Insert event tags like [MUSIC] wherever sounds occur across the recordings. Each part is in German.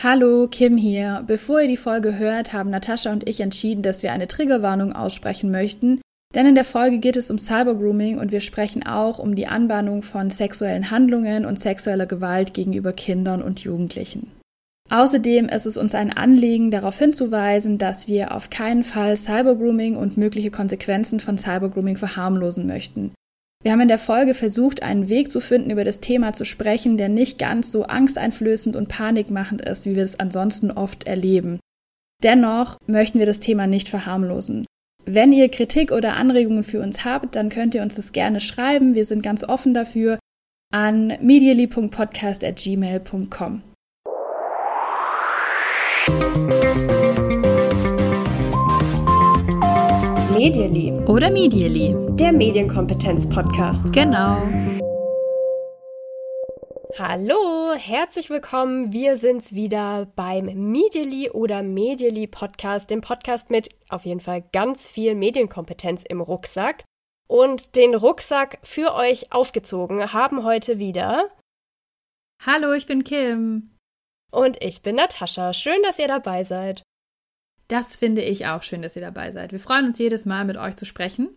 Hallo, Kim hier. Bevor ihr die Folge hört, haben Natascha und ich entschieden, dass wir eine Triggerwarnung aussprechen möchten. Denn in der Folge geht es um Cybergrooming und wir sprechen auch um die Anbahnung von sexuellen Handlungen und sexueller Gewalt gegenüber Kindern und Jugendlichen. Außerdem ist es uns ein Anliegen, darauf hinzuweisen, dass wir auf keinen Fall Cybergrooming und mögliche Konsequenzen von Cybergrooming verharmlosen möchten. Wir haben in der Folge versucht, einen Weg zu finden, über das Thema zu sprechen, der nicht ganz so angsteinflößend und panikmachend ist, wie wir es ansonsten oft erleben. Dennoch möchten wir das Thema nicht verharmlosen. Wenn ihr Kritik oder Anregungen für uns habt, dann könnt ihr uns das gerne schreiben. Wir sind ganz offen dafür an medially.podcast.gmail.com. Medially. Oder Medially. Der Medienkompetenz-Podcast. Genau. Hallo, herzlich willkommen. Wir sind's wieder beim Medially oder Medially Podcast, dem Podcast mit auf jeden Fall ganz viel Medienkompetenz im Rucksack. Und den Rucksack für euch aufgezogen haben heute wieder. Hallo, ich bin Kim. Und ich bin Natascha. Schön, dass ihr dabei seid. Das finde ich auch schön, dass ihr dabei seid. Wir freuen uns jedes Mal, mit euch zu sprechen.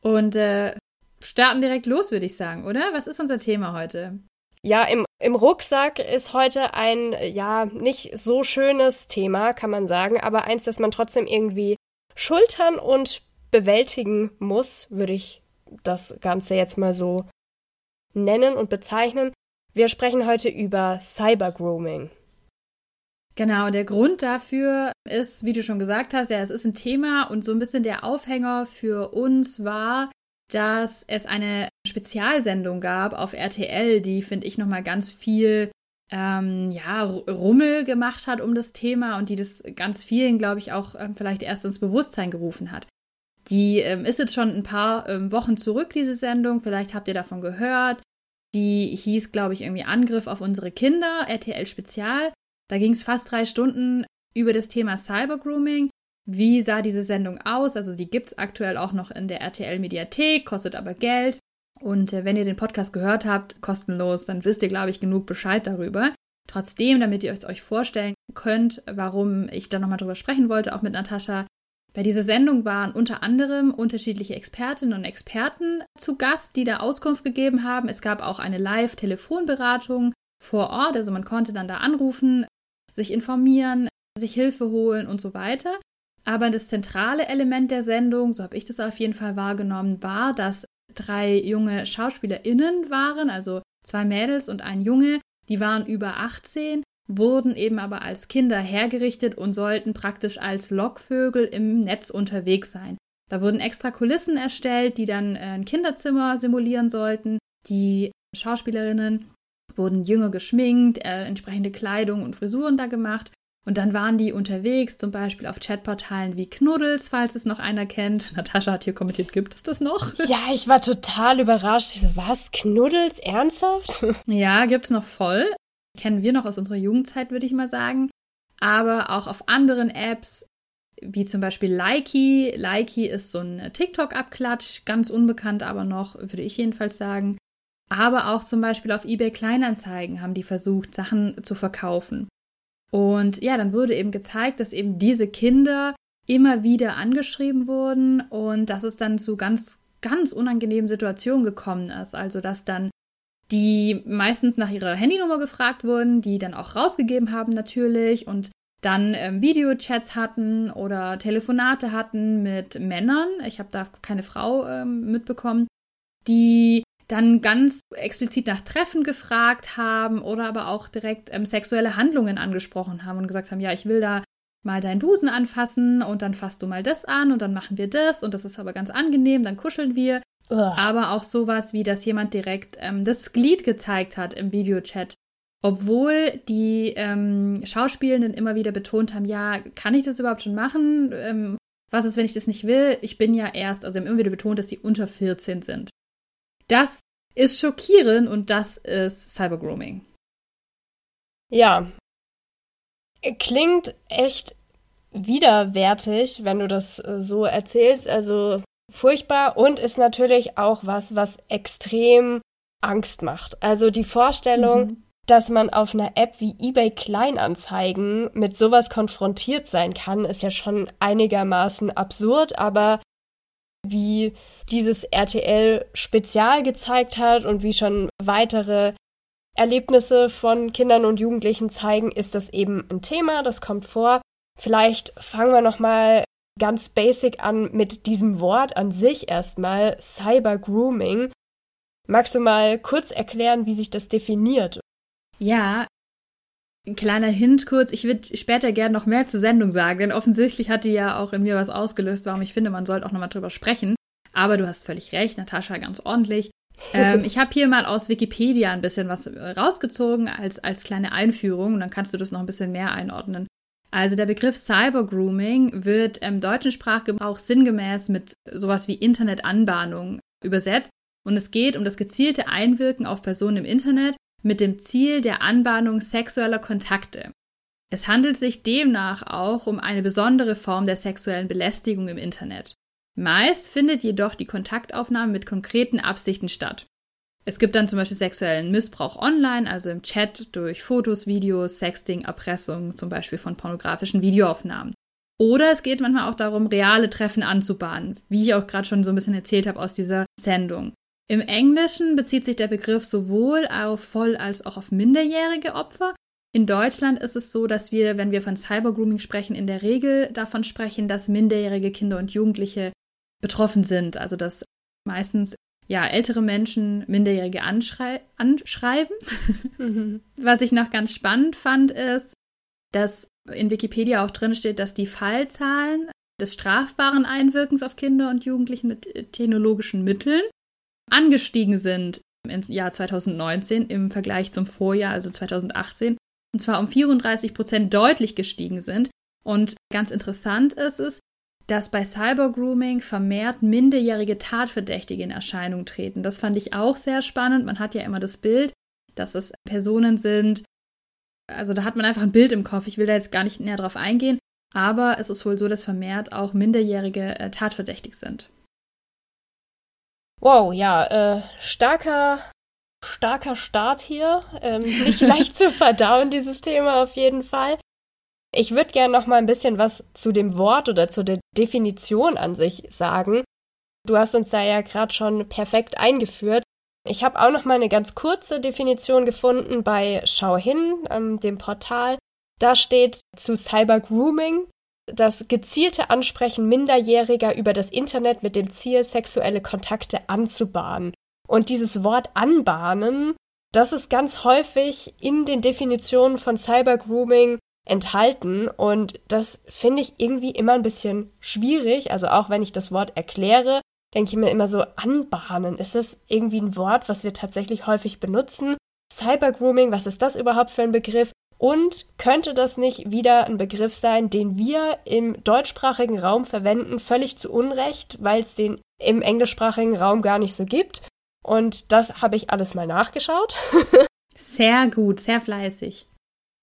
Und äh, starten direkt los, würde ich sagen, oder? Was ist unser Thema heute? Ja, im, im Rucksack ist heute ein, ja, nicht so schönes Thema, kann man sagen, aber eins, das man trotzdem irgendwie schultern und bewältigen muss, würde ich das Ganze jetzt mal so nennen und bezeichnen. Wir sprechen heute über Cybergrooming. Genau, der Grund dafür ist, wie du schon gesagt hast, ja, es ist ein Thema und so ein bisschen der Aufhänger für uns war, dass es eine Spezialsendung gab auf RTL, die, finde ich, nochmal ganz viel ähm, ja, Rummel gemacht hat um das Thema und die das ganz vielen, glaube ich, auch ähm, vielleicht erst ins Bewusstsein gerufen hat. Die ähm, ist jetzt schon ein paar ähm, Wochen zurück, diese Sendung. Vielleicht habt ihr davon gehört. Die hieß, glaube ich, irgendwie Angriff auf unsere Kinder, RTL Spezial. Da ging es fast drei Stunden über das Thema Cybergrooming. Wie sah diese Sendung aus? Also sie gibt es aktuell auch noch in der RTL-Mediathek, kostet aber Geld. Und äh, wenn ihr den Podcast gehört habt, kostenlos, dann wisst ihr, glaube ich, genug Bescheid darüber. Trotzdem, damit ihr euch vorstellen könnt, warum ich da nochmal drüber sprechen wollte, auch mit Natascha. Bei dieser Sendung waren unter anderem unterschiedliche Expertinnen und Experten zu Gast, die da Auskunft gegeben haben. Es gab auch eine Live-Telefonberatung vor Ort, also man konnte dann da anrufen, sich informieren, sich Hilfe holen und so weiter. Aber das zentrale Element der Sendung, so habe ich das auf jeden Fall wahrgenommen, war, dass drei junge SchauspielerInnen waren, also zwei Mädels und ein Junge, die waren über 18, wurden eben aber als Kinder hergerichtet und sollten praktisch als Lockvögel im Netz unterwegs sein. Da wurden extra Kulissen erstellt, die dann ein Kinderzimmer simulieren sollten. Die Schauspielerinnen wurden jünger geschminkt, äh, entsprechende Kleidung und Frisuren da gemacht. Und dann waren die unterwegs, zum Beispiel auf Chatportalen wie Knuddels, falls es noch einer kennt. [LAUGHS] Natascha hat hier kommentiert, gibt es das noch? [LAUGHS] Ja, ich war total überrascht. Ich so, was? Knuddels? Ernsthaft? [LAUGHS] Ja, gibt es noch voll. Kennen wir noch aus unserer Jugendzeit, würde ich mal sagen. Aber auch auf anderen Apps, wie zum Beispiel Likey. Likey ist so ein TikTok-Abklatsch, ganz unbekannt aber noch, würde ich jedenfalls sagen. Aber auch zum Beispiel auf eBay Kleinanzeigen haben die versucht, Sachen zu verkaufen. Und ja, dann wurde eben gezeigt, dass eben diese Kinder immer wieder angeschrieben wurden und dass es dann zu ganz, ganz unangenehmen Situationen gekommen ist. Also, dass dann die meistens nach ihrer Handynummer gefragt wurden, die dann auch rausgegeben haben natürlich und dann ähm, Videochats hatten oder Telefonate hatten mit Männern. Ich habe da keine Frau ähm, mitbekommen, die dann ganz explizit nach Treffen gefragt haben oder aber auch direkt ähm, sexuelle Handlungen angesprochen haben und gesagt haben, ja, ich will da mal deinen Busen anfassen und dann fasst du mal das an und dann machen wir das und das ist aber ganz angenehm, dann kuscheln wir. Ugh. Aber auch sowas wie, dass jemand direkt ähm, das Glied gezeigt hat im Videochat. Obwohl die ähm, Schauspielenden immer wieder betont haben, ja, kann ich das überhaupt schon machen? Ähm, was ist, wenn ich das nicht will? Ich bin ja erst, also immer wieder betont, dass sie unter 14 sind. Das ist schockierend und das ist Cybergrooming. Ja. Klingt echt widerwärtig, wenn du das äh, so erzählst. Also furchtbar und ist natürlich auch was, was extrem Angst macht. Also die Vorstellung, mhm. dass man auf einer App wie eBay Kleinanzeigen mit sowas konfrontiert sein kann, ist ja schon einigermaßen absurd, aber wie dieses RTL Spezial gezeigt hat und wie schon weitere Erlebnisse von Kindern und Jugendlichen zeigen, ist das eben ein Thema, das kommt vor. Vielleicht fangen wir noch mal ganz basic an mit diesem Wort an sich erstmal Cyber Grooming. Magst du mal kurz erklären, wie sich das definiert? Ja, ein kleiner Hint kurz. Ich würde später gerne noch mehr zur Sendung sagen, denn offensichtlich hat die ja auch in mir was ausgelöst, warum ich finde, man sollte auch nochmal drüber sprechen. Aber du hast völlig recht, Natascha, ganz ordentlich. [LAUGHS] ähm, ich habe hier mal aus Wikipedia ein bisschen was rausgezogen als, als kleine Einführung und dann kannst du das noch ein bisschen mehr einordnen. Also der Begriff Cybergrooming wird im deutschen Sprachgebrauch sinngemäß mit sowas wie Internetanbahnung übersetzt und es geht um das gezielte Einwirken auf Personen im Internet mit dem Ziel der Anbahnung sexueller Kontakte. Es handelt sich demnach auch um eine besondere Form der sexuellen Belästigung im Internet. Meist findet jedoch die Kontaktaufnahme mit konkreten Absichten statt. Es gibt dann zum Beispiel sexuellen Missbrauch online, also im Chat durch Fotos, Videos, Sexting, Erpressung, zum Beispiel von pornografischen Videoaufnahmen. Oder es geht manchmal auch darum, reale Treffen anzubahnen, wie ich auch gerade schon so ein bisschen erzählt habe aus dieser Sendung. Im Englischen bezieht sich der Begriff sowohl auf voll- als auch auf minderjährige Opfer. In Deutschland ist es so, dass wir, wenn wir von Cybergrooming sprechen, in der Regel davon sprechen, dass minderjährige Kinder und Jugendliche betroffen sind. Also dass meistens ja, ältere Menschen Minderjährige anschrei anschreiben. Mhm. [LAUGHS] Was ich noch ganz spannend fand, ist, dass in Wikipedia auch drin steht, dass die Fallzahlen des strafbaren Einwirkens auf Kinder und Jugendlichen mit technologischen Mitteln angestiegen sind im Jahr 2019 im Vergleich zum Vorjahr, also 2018, und zwar um 34 Prozent deutlich gestiegen sind. Und ganz interessant ist es, dass bei Cybergrooming vermehrt minderjährige Tatverdächtige in Erscheinung treten. Das fand ich auch sehr spannend. Man hat ja immer das Bild, dass es Personen sind, also da hat man einfach ein Bild im Kopf. Ich will da jetzt gar nicht näher drauf eingehen, aber es ist wohl so, dass vermehrt auch minderjährige äh, tatverdächtig sind. Wow, ja, äh, starker, starker Start hier. Ähm, nicht [LAUGHS] leicht zu verdauen, dieses Thema auf jeden Fall. Ich würde gerne noch mal ein bisschen was zu dem Wort oder zu der Definition an sich sagen. Du hast uns da ja gerade schon perfekt eingeführt. Ich habe auch noch mal eine ganz kurze Definition gefunden bei Schau hin, ähm, dem Portal. Da steht zu Cyber Grooming das gezielte Ansprechen Minderjähriger über das Internet mit dem Ziel, sexuelle Kontakte anzubahnen. Und dieses Wort anbahnen, das ist ganz häufig in den Definitionen von Cyber Grooming enthalten und das finde ich irgendwie immer ein bisschen schwierig. Also auch wenn ich das Wort erkläre, denke ich mir immer so, anbahnen. Ist das irgendwie ein Wort, was wir tatsächlich häufig benutzen? Cybergrooming, was ist das überhaupt für ein Begriff? Und könnte das nicht wieder ein Begriff sein, den wir im deutschsprachigen Raum verwenden, völlig zu Unrecht, weil es den im englischsprachigen Raum gar nicht so gibt? Und das habe ich alles mal nachgeschaut. [LAUGHS] sehr gut, sehr fleißig.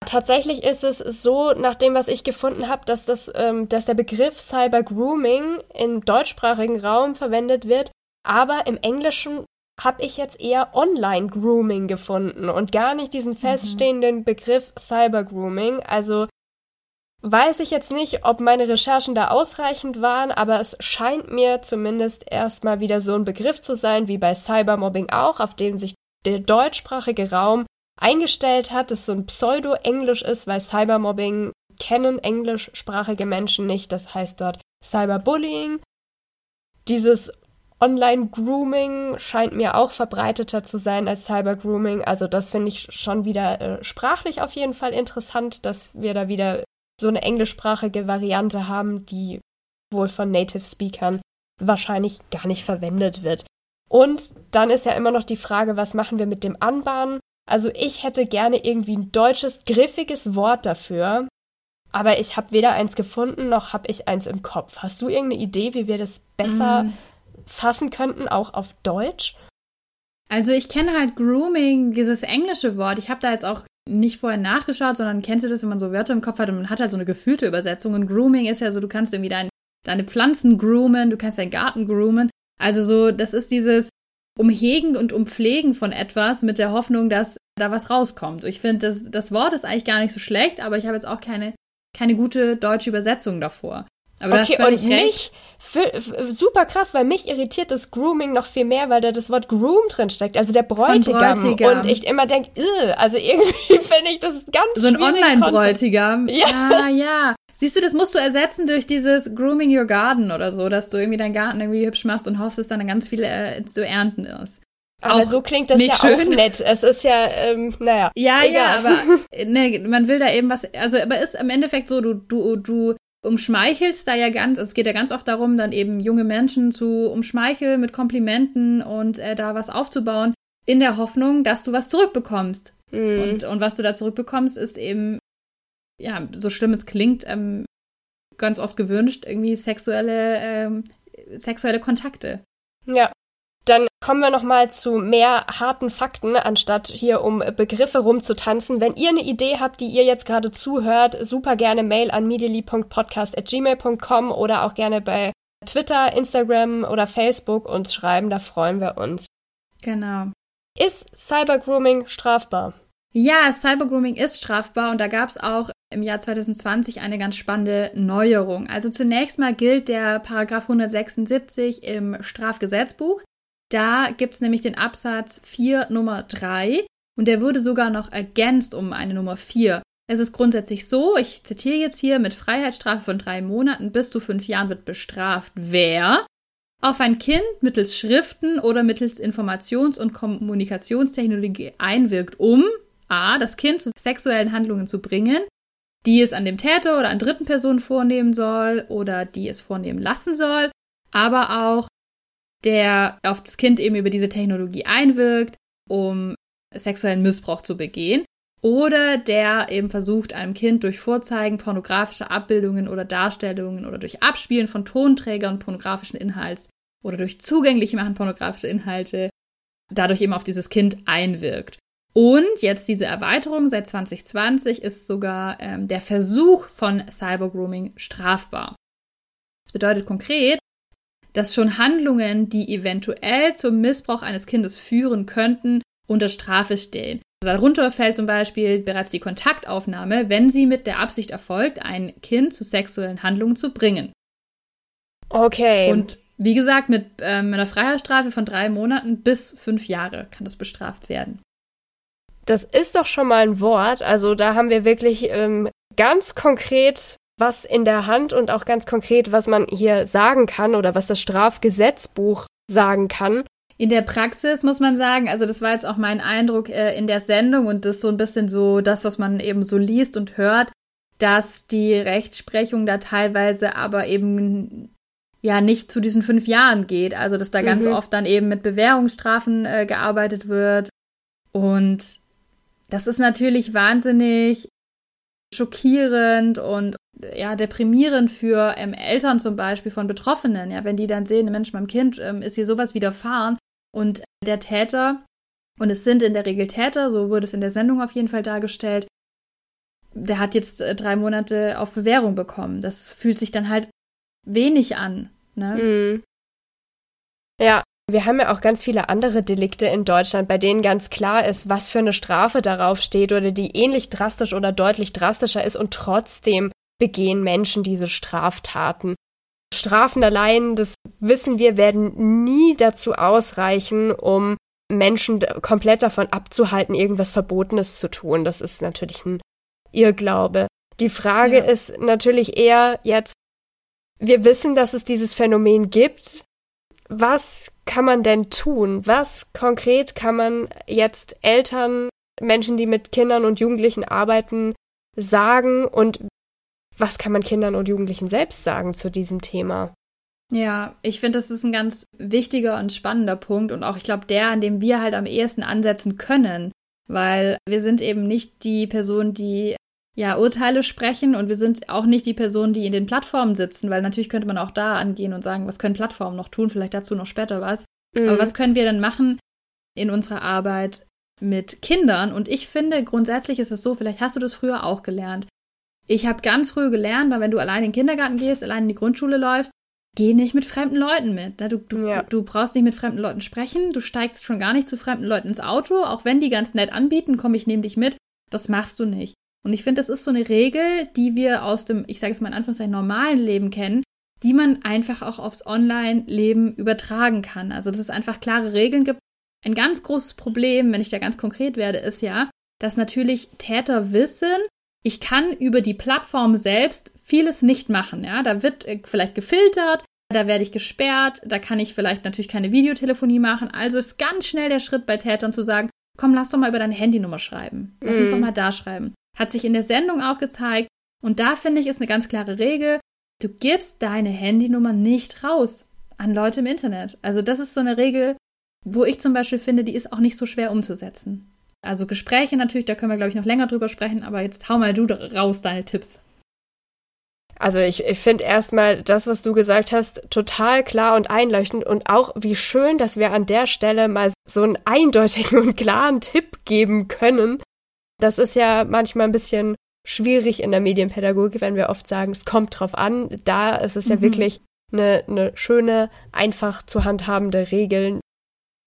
Tatsächlich ist es so, nach dem, was ich gefunden habe, dass, das, ähm, dass der Begriff Cyber Grooming im deutschsprachigen Raum verwendet wird, aber im Englischen habe ich jetzt eher Online Grooming gefunden und gar nicht diesen mhm. feststehenden. Begriff Cyber Grooming. Also weiß ich jetzt nicht, ob meine Recherchen da ausreichend waren, aber es scheint mir zumindest erstmal wieder so ein Begriff zu sein, wie bei Cybermobbing auch, auf dem sich der deutschsprachige Raum eingestellt hat, dass so ein Pseudo-Englisch ist, weil Cybermobbing kennen englischsprachige Menschen nicht. Das heißt dort Cyberbullying. Dieses Online-Grooming scheint mir auch verbreiteter zu sein als Cyber-Grooming. Also das finde ich schon wieder äh, sprachlich auf jeden Fall interessant, dass wir da wieder so eine englischsprachige Variante haben, die wohl von Native Speakern wahrscheinlich gar nicht verwendet wird. Und dann ist ja immer noch die Frage, was machen wir mit dem Anbahnen? Also ich hätte gerne irgendwie ein deutsches, griffiges Wort dafür. Aber ich habe weder eins gefunden, noch habe ich eins im Kopf. Hast du irgendeine Idee, wie wir das besser mm. Fassen könnten, auch auf Deutsch? Also ich kenne halt Grooming, dieses englische Wort. Ich habe da jetzt auch nicht vorher nachgeschaut, sondern kennst du das, wenn man so Wörter im Kopf hat und man hat halt so eine gefühlte Übersetzung. Und Grooming ist ja so, du kannst irgendwie dein, deine Pflanzen groomen, du kannst deinen Garten groomen. Also so, das ist dieses, Umhegen und Umpflegen von etwas mit der Hoffnung, dass da was rauskommt. Ich finde, das, das Wort ist eigentlich gar nicht so schlecht, aber ich habe jetzt auch keine, keine gute deutsche Übersetzung davor. Aber okay, und mich, super krass, weil mich irritiert das Grooming noch viel mehr, weil da das Wort Groom drin steckt, also der Bräutigam. Bräutigam. Und ich immer denke, also irgendwie [LAUGHS] finde ich das ganz So ein Online-Bräutigam. Ja. ja, ja. Siehst du, das musst du ersetzen durch dieses Grooming Your Garden oder so, dass du irgendwie deinen Garten irgendwie hübsch machst und hoffst, dass dann ganz viel äh, zu ernten ist. Aber auch so klingt das ja schön. auch nett. Es ist ja, ähm, naja. Ja, egal. ja, aber [LAUGHS] ne, man will da eben was, also aber ist im Endeffekt so, du, du, du umschmeichelst da ja ganz, es geht ja ganz oft darum, dann eben junge Menschen zu umschmeicheln mit Komplimenten und äh, da was aufzubauen, in der Hoffnung, dass du was zurückbekommst. Mhm. Und, und was du da zurückbekommst, ist eben, ja, so schlimm es klingt, ähm, ganz oft gewünscht, irgendwie sexuelle, ähm, sexuelle Kontakte. Ja. Dann kommen wir nochmal zu mehr harten Fakten, anstatt hier um Begriffe rumzutanzen. Wenn ihr eine Idee habt, die ihr jetzt gerade zuhört, super gerne Mail an medially.podcast.gmail.com oder auch gerne bei Twitter, Instagram oder Facebook uns schreiben, da freuen wir uns. Genau. Ist Cybergrooming strafbar? Ja, Cybergrooming ist strafbar und da gab es auch im Jahr 2020 eine ganz spannende Neuerung. Also zunächst mal gilt der Paragraph 176 im Strafgesetzbuch. Da gibt es nämlich den Absatz 4 Nummer 3 und der wurde sogar noch ergänzt um eine Nummer 4. Es ist grundsätzlich so, ich zitiere jetzt hier, mit Freiheitsstrafe von drei Monaten bis zu fünf Jahren wird bestraft, wer auf ein Kind mittels Schriften oder mittels Informations- und Kommunikationstechnologie einwirkt, um a. das Kind zu sexuellen Handlungen zu bringen, die es an dem Täter oder an dritten Personen vornehmen soll oder die es vornehmen lassen soll, aber auch der auf das Kind eben über diese Technologie einwirkt, um sexuellen Missbrauch zu begehen. Oder der eben versucht, einem Kind durch Vorzeigen pornografischer Abbildungen oder Darstellungen oder durch Abspielen von Tonträgern pornografischen Inhalts oder durch zugänglich machen pornografischer Inhalte dadurch eben auf dieses Kind einwirkt. Und jetzt diese Erweiterung seit 2020 ist sogar ähm, der Versuch von Cybergrooming strafbar. Das bedeutet konkret, dass schon Handlungen, die eventuell zum Missbrauch eines Kindes führen könnten, unter Strafe stehen. Darunter fällt zum Beispiel bereits die Kontaktaufnahme, wenn sie mit der Absicht erfolgt, ein Kind zu sexuellen Handlungen zu bringen. Okay. Und wie gesagt, mit ähm, einer Freiheitsstrafe von drei Monaten bis fünf Jahre kann das bestraft werden. Das ist doch schon mal ein Wort. Also da haben wir wirklich ähm, ganz konkret was in der Hand und auch ganz konkret, was man hier sagen kann oder was das Strafgesetzbuch sagen kann. In der Praxis muss man sagen, also das war jetzt auch mein Eindruck äh, in der Sendung und das ist so ein bisschen so das, was man eben so liest und hört, dass die Rechtsprechung da teilweise aber eben ja nicht zu diesen fünf Jahren geht. Also dass da ganz mhm. oft dann eben mit Bewährungsstrafen äh, gearbeitet wird. Und das ist natürlich wahnsinnig schockierend und ja, deprimierend für ähm, Eltern zum Beispiel von Betroffenen, ja, wenn die dann sehen, Mensch, meinem Kind ähm, ist hier sowas widerfahren und der Täter, und es sind in der Regel Täter, so wurde es in der Sendung auf jeden Fall dargestellt, der hat jetzt äh, drei Monate auf Bewährung bekommen. Das fühlt sich dann halt wenig an. Ne? Mhm. Ja, wir haben ja auch ganz viele andere Delikte in Deutschland, bei denen ganz klar ist, was für eine Strafe darauf steht oder die ähnlich drastisch oder deutlich drastischer ist und trotzdem begehen Menschen diese Straftaten. Strafen allein, das wissen wir, werden nie dazu ausreichen, um Menschen komplett davon abzuhalten, irgendwas Verbotenes zu tun. Das ist natürlich ein Irrglaube. Die Frage ja. ist natürlich eher jetzt, wir wissen, dass es dieses Phänomen gibt. Was kann man denn tun? Was konkret kann man jetzt Eltern, Menschen, die mit Kindern und Jugendlichen arbeiten, sagen und was kann man Kindern und Jugendlichen selbst sagen zu diesem Thema? Ja, ich finde, das ist ein ganz wichtiger und spannender Punkt und auch, ich glaube, der, an dem wir halt am ehesten ansetzen können, weil wir sind eben nicht die Person, die ja Urteile sprechen und wir sind auch nicht die Person, die in den Plattformen sitzen, weil natürlich könnte man auch da angehen und sagen, was können Plattformen noch tun, vielleicht dazu noch später was. Mhm. Aber was können wir denn machen in unserer Arbeit mit Kindern? Und ich finde, grundsätzlich ist es so, vielleicht hast du das früher auch gelernt. Ich habe ganz früh gelernt, wenn du allein in den Kindergarten gehst, allein in die Grundschule läufst, geh nicht mit fremden Leuten mit. Du, du, ja. du brauchst nicht mit fremden Leuten sprechen, du steigst schon gar nicht zu fremden Leuten ins Auto, auch wenn die ganz nett anbieten, komm, ich nehme dich mit. Das machst du nicht. Und ich finde, das ist so eine Regel, die wir aus dem, ich sage es mal in Anführungszeichen, normalen Leben kennen, die man einfach auch aufs Online-Leben übertragen kann. Also, dass es einfach klare Regeln gibt. Ein ganz großes Problem, wenn ich da ganz konkret werde, ist ja, dass natürlich Täter wissen, ich kann über die Plattform selbst vieles nicht machen. Ja, da wird äh, vielleicht gefiltert, da werde ich gesperrt, da kann ich vielleicht natürlich keine Videotelefonie machen. Also ist ganz schnell der Schritt bei Tätern zu sagen, komm, lass doch mal über deine Handynummer schreiben. Lass mhm. uns doch mal da schreiben. Hat sich in der Sendung auch gezeigt. Und da finde ich, ist eine ganz klare Regel. Du gibst deine Handynummer nicht raus an Leute im Internet. Also das ist so eine Regel, wo ich zum Beispiel finde, die ist auch nicht so schwer umzusetzen. Also Gespräche natürlich, da können wir, glaube ich, noch länger drüber sprechen, aber jetzt hau mal du raus deine Tipps. Also ich, ich finde erstmal das, was du gesagt hast, total klar und einleuchtend und auch wie schön, dass wir an der Stelle mal so einen eindeutigen [LAUGHS] und klaren Tipp geben können. Das ist ja manchmal ein bisschen schwierig in der Medienpädagogik, wenn wir oft sagen, es kommt drauf an. Da ist es ja mhm. wirklich eine, eine schöne, einfach zu handhabende Regel.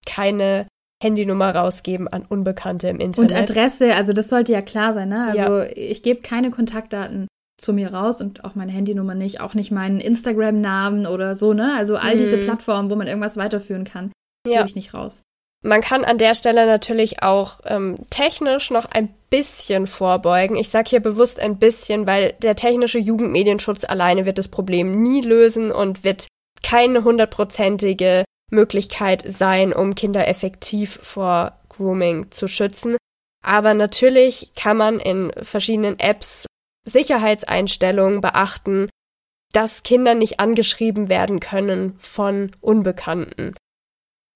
Keine Handynummer rausgeben an Unbekannte im Internet. Und Adresse, also das sollte ja klar sein, ne? Also ja. ich gebe keine Kontaktdaten zu mir raus und auch meine Handynummer nicht, auch nicht meinen Instagram-Namen oder so, ne? Also all mhm. diese Plattformen, wo man irgendwas weiterführen kann, ja. gebe ich nicht raus. Man kann an der Stelle natürlich auch ähm, technisch noch ein bisschen vorbeugen. Ich sage hier bewusst ein bisschen, weil der technische Jugendmedienschutz alleine wird das Problem nie lösen und wird keine hundertprozentige Möglichkeit sein, um Kinder effektiv vor Grooming zu schützen. Aber natürlich kann man in verschiedenen Apps Sicherheitseinstellungen beachten, dass Kinder nicht angeschrieben werden können von Unbekannten.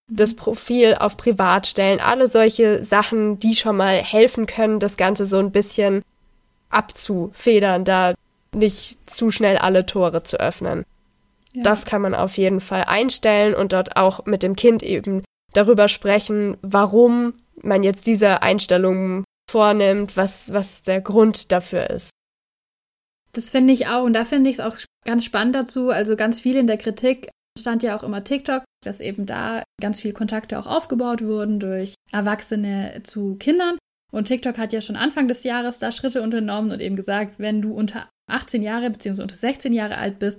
Das. Profil auf Privat stellen, alle solche Sachen, die schon mal helfen können, das Ganze so ein bisschen abzufedern, da nicht zu schnell alle Tore zu öffnen. Ja. Das kann man auf jeden Fall einstellen und dort auch mit dem Kind eben darüber sprechen, warum man jetzt diese Einstellungen vornimmt, was, was der Grund dafür ist. Das finde ich auch und da finde ich es auch ganz spannend dazu. Also ganz viel in der Kritik stand ja auch immer TikTok, dass eben da ganz viel Kontakte auch aufgebaut wurden durch Erwachsene zu Kindern. Und TikTok hat ja schon Anfang des Jahres da Schritte unternommen und eben gesagt, wenn du unter 18 Jahre bzw. unter 16 Jahre alt bist,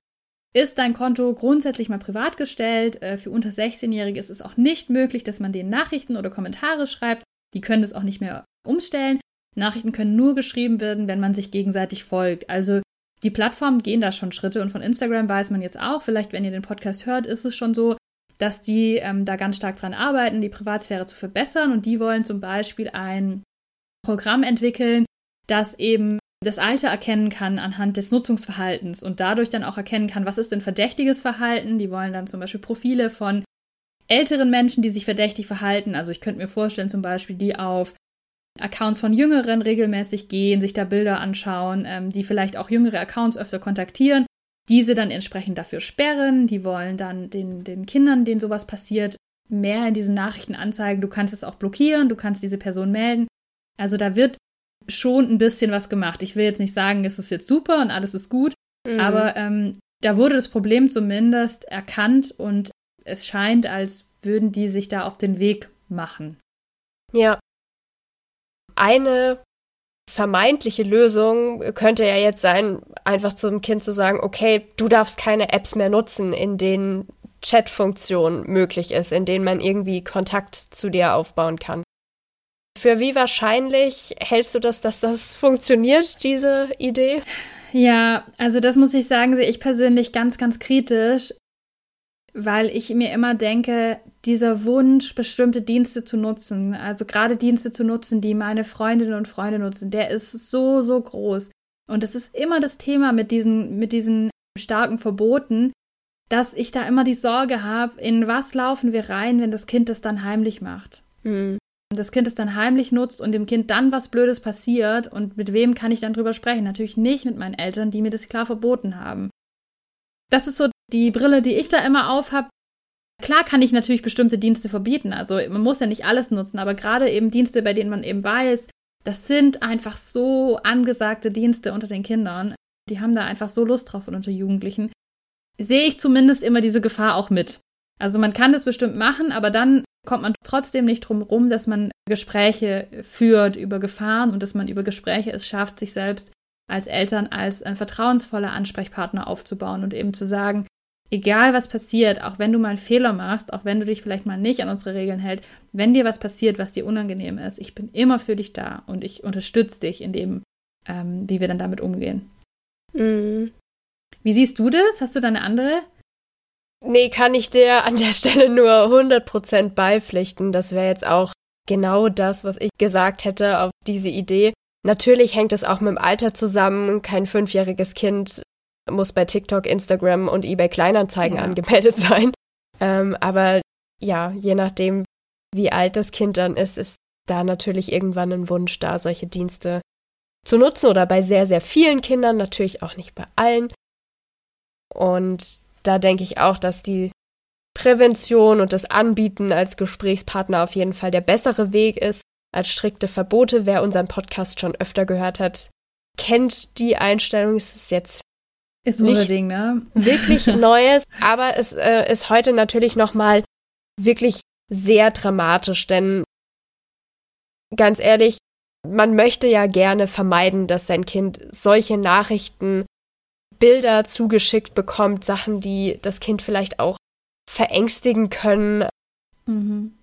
ist dein Konto grundsätzlich mal privat gestellt. Äh, für unter 16-Jährige ist es auch nicht möglich, dass man denen Nachrichten oder Kommentare schreibt. Die können das auch nicht mehr umstellen. Nachrichten können nur geschrieben werden, wenn man sich gegenseitig folgt. Also die Plattformen gehen da schon Schritte und von Instagram weiß man jetzt auch, vielleicht wenn ihr den Podcast hört, ist es schon so, dass die ähm, da ganz stark dran arbeiten, die Privatsphäre zu verbessern und die wollen zum Beispiel ein Programm entwickeln, das eben das Alter erkennen kann anhand des Nutzungsverhaltens und dadurch dann auch erkennen kann, was ist denn verdächtiges Verhalten. Die wollen dann zum Beispiel Profile von älteren Menschen, die sich verdächtig verhalten. Also ich könnte mir vorstellen, zum Beispiel, die auf Accounts von Jüngeren regelmäßig gehen, sich da Bilder anschauen, ähm, die vielleicht auch jüngere Accounts öfter kontaktieren, diese dann entsprechend dafür sperren. Die wollen dann den, den Kindern, denen sowas passiert, mehr in diesen Nachrichten anzeigen. Du kannst es auch blockieren, du kannst diese Person melden. Also da wird schon ein bisschen was gemacht. Ich will jetzt nicht sagen, es ist jetzt super und alles ist gut, mhm. aber ähm, da wurde das Problem zumindest erkannt und es scheint, als würden die sich da auf den Weg machen. Ja. Eine vermeintliche Lösung könnte ja jetzt sein, einfach zum Kind zu sagen, okay, du darfst keine Apps mehr nutzen, in denen Chatfunktion möglich ist, in denen man irgendwie Kontakt zu dir aufbauen kann. Für wie wahrscheinlich hältst du das, dass das [LAUGHS] funktioniert, diese Idee? Ja, also das muss ich sagen, sehe ich persönlich ganz, ganz kritisch, weil ich mir immer denke, dieser Wunsch, bestimmte Dienste zu nutzen, also gerade Dienste zu nutzen, die meine Freundinnen und Freunde nutzen, der ist so, so groß. Und es ist immer das Thema mit diesen, mit diesen starken Verboten, dass ich da immer die Sorge habe, in was laufen wir rein, wenn das Kind das dann heimlich macht. Mhm das Kind es dann heimlich nutzt und dem Kind dann was Blödes passiert und mit wem kann ich dann drüber sprechen? Natürlich nicht mit meinen Eltern, die mir das klar verboten haben. Das ist so die Brille, die ich da immer auf habe. Klar kann ich natürlich bestimmte Dienste verbieten, also man muss ja nicht alles nutzen, aber gerade eben Dienste, bei denen man eben weiß, das sind einfach so angesagte Dienste unter den Kindern. Die haben da einfach so Lust drauf und unter Jugendlichen. sehe ich zumindest immer diese Gefahr auch mit. Also man kann das bestimmt machen, aber dann kommt man trotzdem nicht drum rum, dass man Gespräche führt über Gefahren und dass man über Gespräche es schafft, sich selbst als Eltern als ein vertrauensvoller Ansprechpartner aufzubauen und eben zu sagen, egal was passiert, auch wenn du mal einen Fehler machst, auch wenn du dich vielleicht mal nicht an unsere Regeln hältst, wenn dir was passiert, was dir unangenehm ist, ich bin immer für dich da und ich unterstütze dich in dem, ähm, wie wir dann damit umgehen. Mhm. Wie siehst du das? Hast du da eine andere? Nee, kann ich dir an der Stelle nur 100% beipflichten. Das wäre jetzt auch genau das, was ich gesagt hätte auf diese Idee. Natürlich hängt es auch mit dem Alter zusammen. Kein fünfjähriges Kind muss bei TikTok, Instagram und eBay Kleinanzeigen ja. angemeldet [LAUGHS] sein. Ähm, aber ja, je nachdem, wie alt das Kind dann ist, ist da natürlich irgendwann ein Wunsch da, solche Dienste zu nutzen oder bei sehr, sehr vielen Kindern, natürlich auch nicht bei allen. Und da denke ich auch, dass die Prävention und das Anbieten als Gesprächspartner auf jeden Fall der bessere Weg ist als strikte Verbote. Wer unseren Podcast schon öfter gehört hat, kennt die Einstellung. Es ist jetzt ist nicht Ding, ne? wirklich [LAUGHS] Neues, aber es äh, ist heute natürlich noch mal wirklich sehr dramatisch, denn ganz ehrlich, man möchte ja gerne vermeiden, dass sein Kind solche Nachrichten, Bilder zugeschickt bekommt, Sachen, die das Kind vielleicht auch verängstigen können, mhm.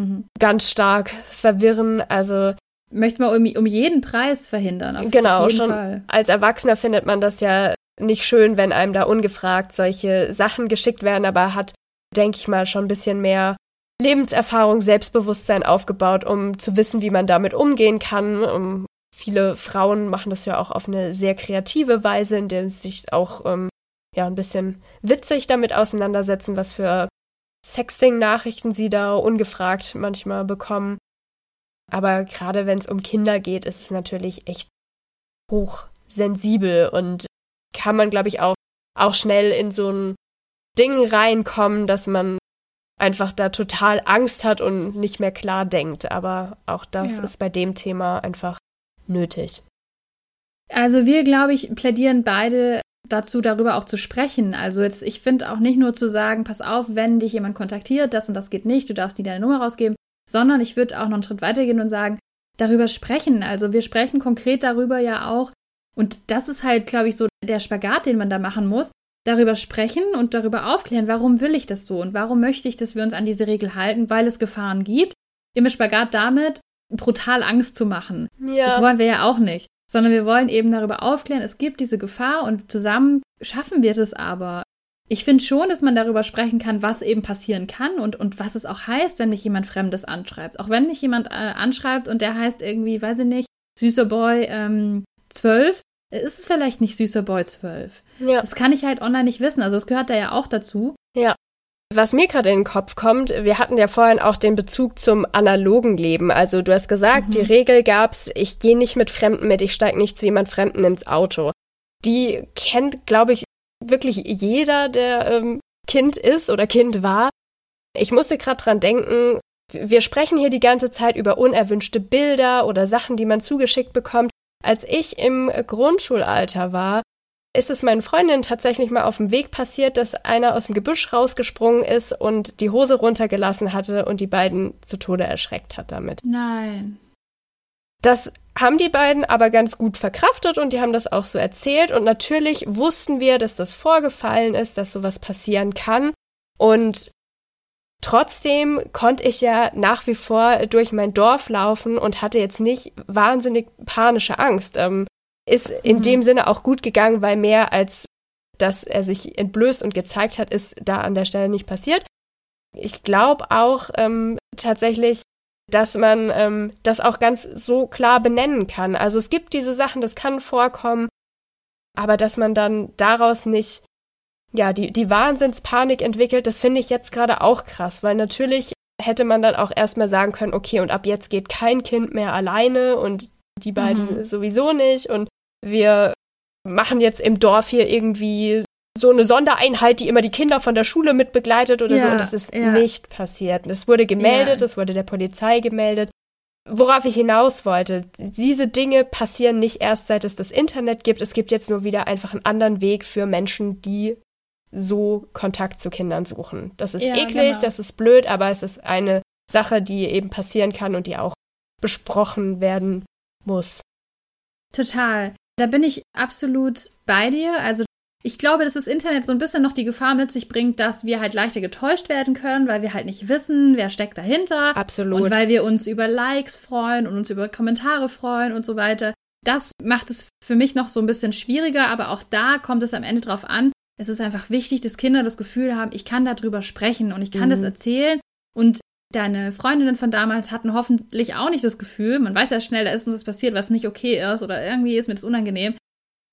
Mhm. ganz stark verwirren. Also möchte man um, um jeden Preis verhindern. Genau, schon Fall. als Erwachsener findet man das ja nicht schön, wenn einem da ungefragt solche Sachen geschickt werden, aber hat, denke ich mal, schon ein bisschen mehr Lebenserfahrung, Selbstbewusstsein aufgebaut, um zu wissen, wie man damit umgehen kann. Um, viele Frauen machen das ja auch auf eine sehr kreative Weise, in der sie sich auch ähm, ja ein bisschen witzig damit auseinandersetzen, was für Sexting-Nachrichten sie da ungefragt manchmal bekommen. Aber gerade wenn es um Kinder geht, ist es natürlich echt hochsensibel und kann man, glaube ich, auch, auch schnell in so ein Ding reinkommen, dass man einfach da total Angst hat und nicht mehr klar denkt. Aber auch das ja. ist bei dem Thema einfach nötig. Also wir, glaube ich, plädieren beide dazu, darüber auch zu sprechen. Also jetzt, ich finde auch nicht nur zu sagen, pass auf, wenn dich jemand kontaktiert, das und das geht nicht, du darfst nie deine Nummer rausgeben, sondern ich würde auch noch einen Schritt weitergehen und sagen, darüber sprechen. Also wir sprechen konkret darüber ja auch. Und das ist halt, glaube ich, so der Spagat, den man da machen muss. Darüber sprechen und darüber aufklären, warum will ich das so und warum möchte ich, dass wir uns an diese Regel halten, weil es Gefahren gibt. Im Spagat damit, brutal Angst zu machen. Ja. Das wollen wir ja auch nicht. Sondern wir wollen eben darüber aufklären, es gibt diese Gefahr und zusammen schaffen wir das aber. Ich finde schon, dass man darüber sprechen kann, was eben passieren kann und, und was es auch heißt, wenn mich jemand Fremdes anschreibt. Auch wenn mich jemand äh, anschreibt und der heißt irgendwie, weiß ich nicht, süßer Boy ähm, 12, ist es vielleicht nicht süßer Boy 12. Ja. Das kann ich halt online nicht wissen. Also es gehört da ja auch dazu. Ja. Was mir gerade in den Kopf kommt, wir hatten ja vorhin auch den Bezug zum analogen Leben. Also du hast gesagt, mhm. die Regel gab's, ich gehe nicht mit Fremden mit, ich steige nicht zu jemand Fremden ins Auto. Die kennt, glaube ich, wirklich jeder, der ähm, Kind ist oder Kind war. Ich musste gerade dran denken, wir sprechen hier die ganze Zeit über unerwünschte Bilder oder Sachen, die man zugeschickt bekommt. Als ich im Grundschulalter war, ist es meinen Freundinnen tatsächlich mal auf dem Weg passiert, dass einer aus dem Gebüsch rausgesprungen ist und die Hose runtergelassen hatte und die beiden zu Tode erschreckt hat damit. Nein. Das haben die beiden aber ganz gut verkraftet und die haben das auch so erzählt. Und natürlich wussten wir, dass das vorgefallen ist, dass sowas passieren kann. Und trotzdem konnte ich ja nach wie vor durch mein Dorf laufen und hatte jetzt nicht wahnsinnig panische Angst. Ähm, ist in mhm. dem Sinne auch gut gegangen, weil mehr als dass er sich entblößt und gezeigt hat, ist da an der Stelle nicht passiert. Ich glaube auch ähm, tatsächlich, dass man ähm, das auch ganz so klar benennen kann. Also es gibt diese Sachen, das kann vorkommen, aber dass man dann daraus nicht ja die, die Wahnsinnspanik entwickelt, das finde ich jetzt gerade auch krass, weil natürlich hätte man dann auch erstmal sagen können, okay, und ab jetzt geht kein Kind mehr alleine und die beiden mhm. sowieso nicht und wir machen jetzt im Dorf hier irgendwie so eine Sondereinheit, die immer die Kinder von der Schule mit begleitet oder ja, so. Und das ist ja. nicht passiert. Das wurde gemeldet, ja. das wurde der Polizei gemeldet. Worauf ich hinaus wollte, diese Dinge passieren nicht erst seit es das Internet gibt. Es gibt jetzt nur wieder einfach einen anderen Weg für Menschen, die so Kontakt zu Kindern suchen. Das ist ja, eklig, genau. das ist blöd, aber es ist eine Sache, die eben passieren kann und die auch besprochen werden muss. Total. Da bin ich absolut bei dir. Also ich glaube, dass das Internet so ein bisschen noch die Gefahr mit sich bringt, dass wir halt leichter getäuscht werden können, weil wir halt nicht wissen, wer steckt dahinter. Absolut. Und weil wir uns über Likes freuen und uns über Kommentare freuen und so weiter. Das macht es für mich noch so ein bisschen schwieriger, aber auch da kommt es am Ende drauf an. Es ist einfach wichtig, dass Kinder das Gefühl haben, ich kann darüber sprechen und ich kann mhm. das erzählen. Und deine Freundinnen von damals hatten hoffentlich auch nicht das Gefühl, man weiß ja schnell, da ist uns was passiert, was nicht okay ist oder irgendwie ist mir das unangenehm.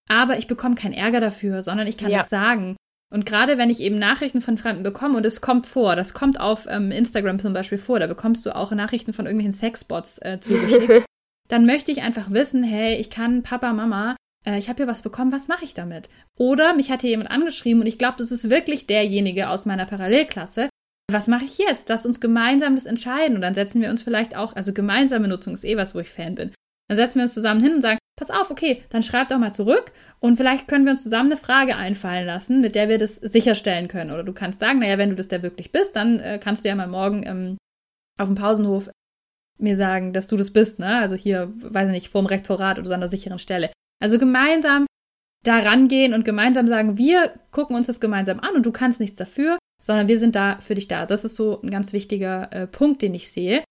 Aber ich bekomme keinen Ärger dafür, sondern ich kann ja. das sagen. Und gerade wenn ich eben Nachrichten von Fremden bekomme, und es kommt vor, das kommt auf ähm, Instagram zum Beispiel vor, da bekommst du auch Nachrichten von irgendwelchen Sexbots äh, zugeschickt, [LAUGHS] dann möchte ich einfach wissen, hey, ich kann Papa, Mama, äh, ich habe hier was bekommen, was mache ich damit? Oder mich hat hier jemand angeschrieben und ich glaube, das ist wirklich derjenige aus meiner Parallelklasse. Was mache ich jetzt? Lass uns gemeinsam das entscheiden und dann setzen wir uns vielleicht auch, also gemeinsame Nutzung ist eh was, wo ich Fan bin. Dann setzen wir uns zusammen hin und sagen, pass auf, okay, dann schreib doch mal zurück und vielleicht können wir uns zusammen eine Frage einfallen lassen, mit der wir das sicherstellen können. Oder du kannst sagen, naja, wenn du das da wirklich bist, dann äh, kannst du ja mal morgen ähm, auf dem Pausenhof mir sagen, dass du das bist, ne? Also hier, weiß ich nicht, vorm Rektorat oder so an der sicheren Stelle. Also gemeinsam da rangehen und gemeinsam sagen, wir gucken uns das gemeinsam an und du kannst nichts dafür, sondern wir sind da für dich da. Das ist so ein ganz wichtiger äh, Punkt, den ich sehe.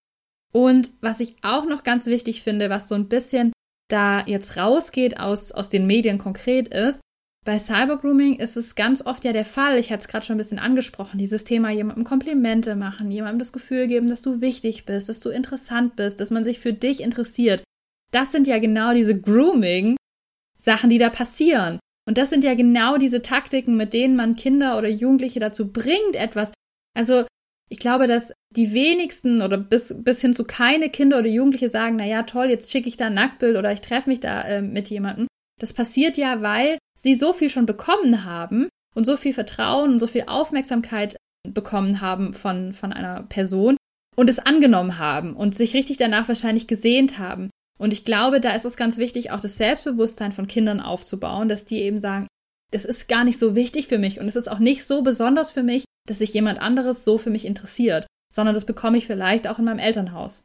Und was ich auch noch ganz wichtig finde, was so ein bisschen da jetzt rausgeht aus, aus den Medien konkret ist, bei Cybergrooming ist es ganz oft ja der Fall, ich hatte es gerade schon ein bisschen angesprochen, dieses Thema jemandem Komplimente machen, jemandem das Gefühl geben, dass du wichtig bist, dass du interessant bist, dass man sich für dich interessiert. Das sind ja genau diese Grooming-Sachen, die da passieren. Und das sind ja genau diese Taktiken, mit denen man Kinder oder Jugendliche dazu bringt, etwas. Also ich glaube, dass die wenigsten oder bis, bis hin zu keine Kinder oder Jugendliche sagen, naja, toll, jetzt schicke ich da ein Nacktbild oder ich treffe mich da äh, mit jemandem. Das passiert ja, weil sie so viel schon bekommen haben und so viel Vertrauen und so viel Aufmerksamkeit bekommen haben von, von einer Person und es angenommen haben und sich richtig danach wahrscheinlich gesehnt haben. Und ich glaube, da ist es ganz wichtig, auch das Selbstbewusstsein von Kindern aufzubauen, dass die eben sagen, das ist gar nicht so wichtig für mich und es ist auch nicht so besonders für mich, dass sich jemand anderes so für mich interessiert, sondern das bekomme ich vielleicht auch in meinem Elternhaus.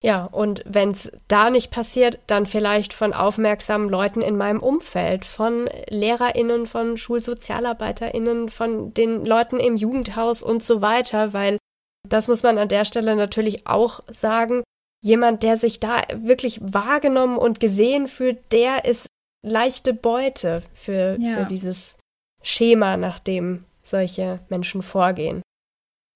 Ja, und wenn es da nicht passiert, dann vielleicht von aufmerksamen Leuten in meinem Umfeld, von Lehrerinnen, von Schulsozialarbeiterinnen, von den Leuten im Jugendhaus und so weiter, weil das muss man an der Stelle natürlich auch sagen. Jemand, der sich da wirklich wahrgenommen und gesehen fühlt, der ist leichte Beute für, ja. für dieses Schema, nach dem solche Menschen vorgehen.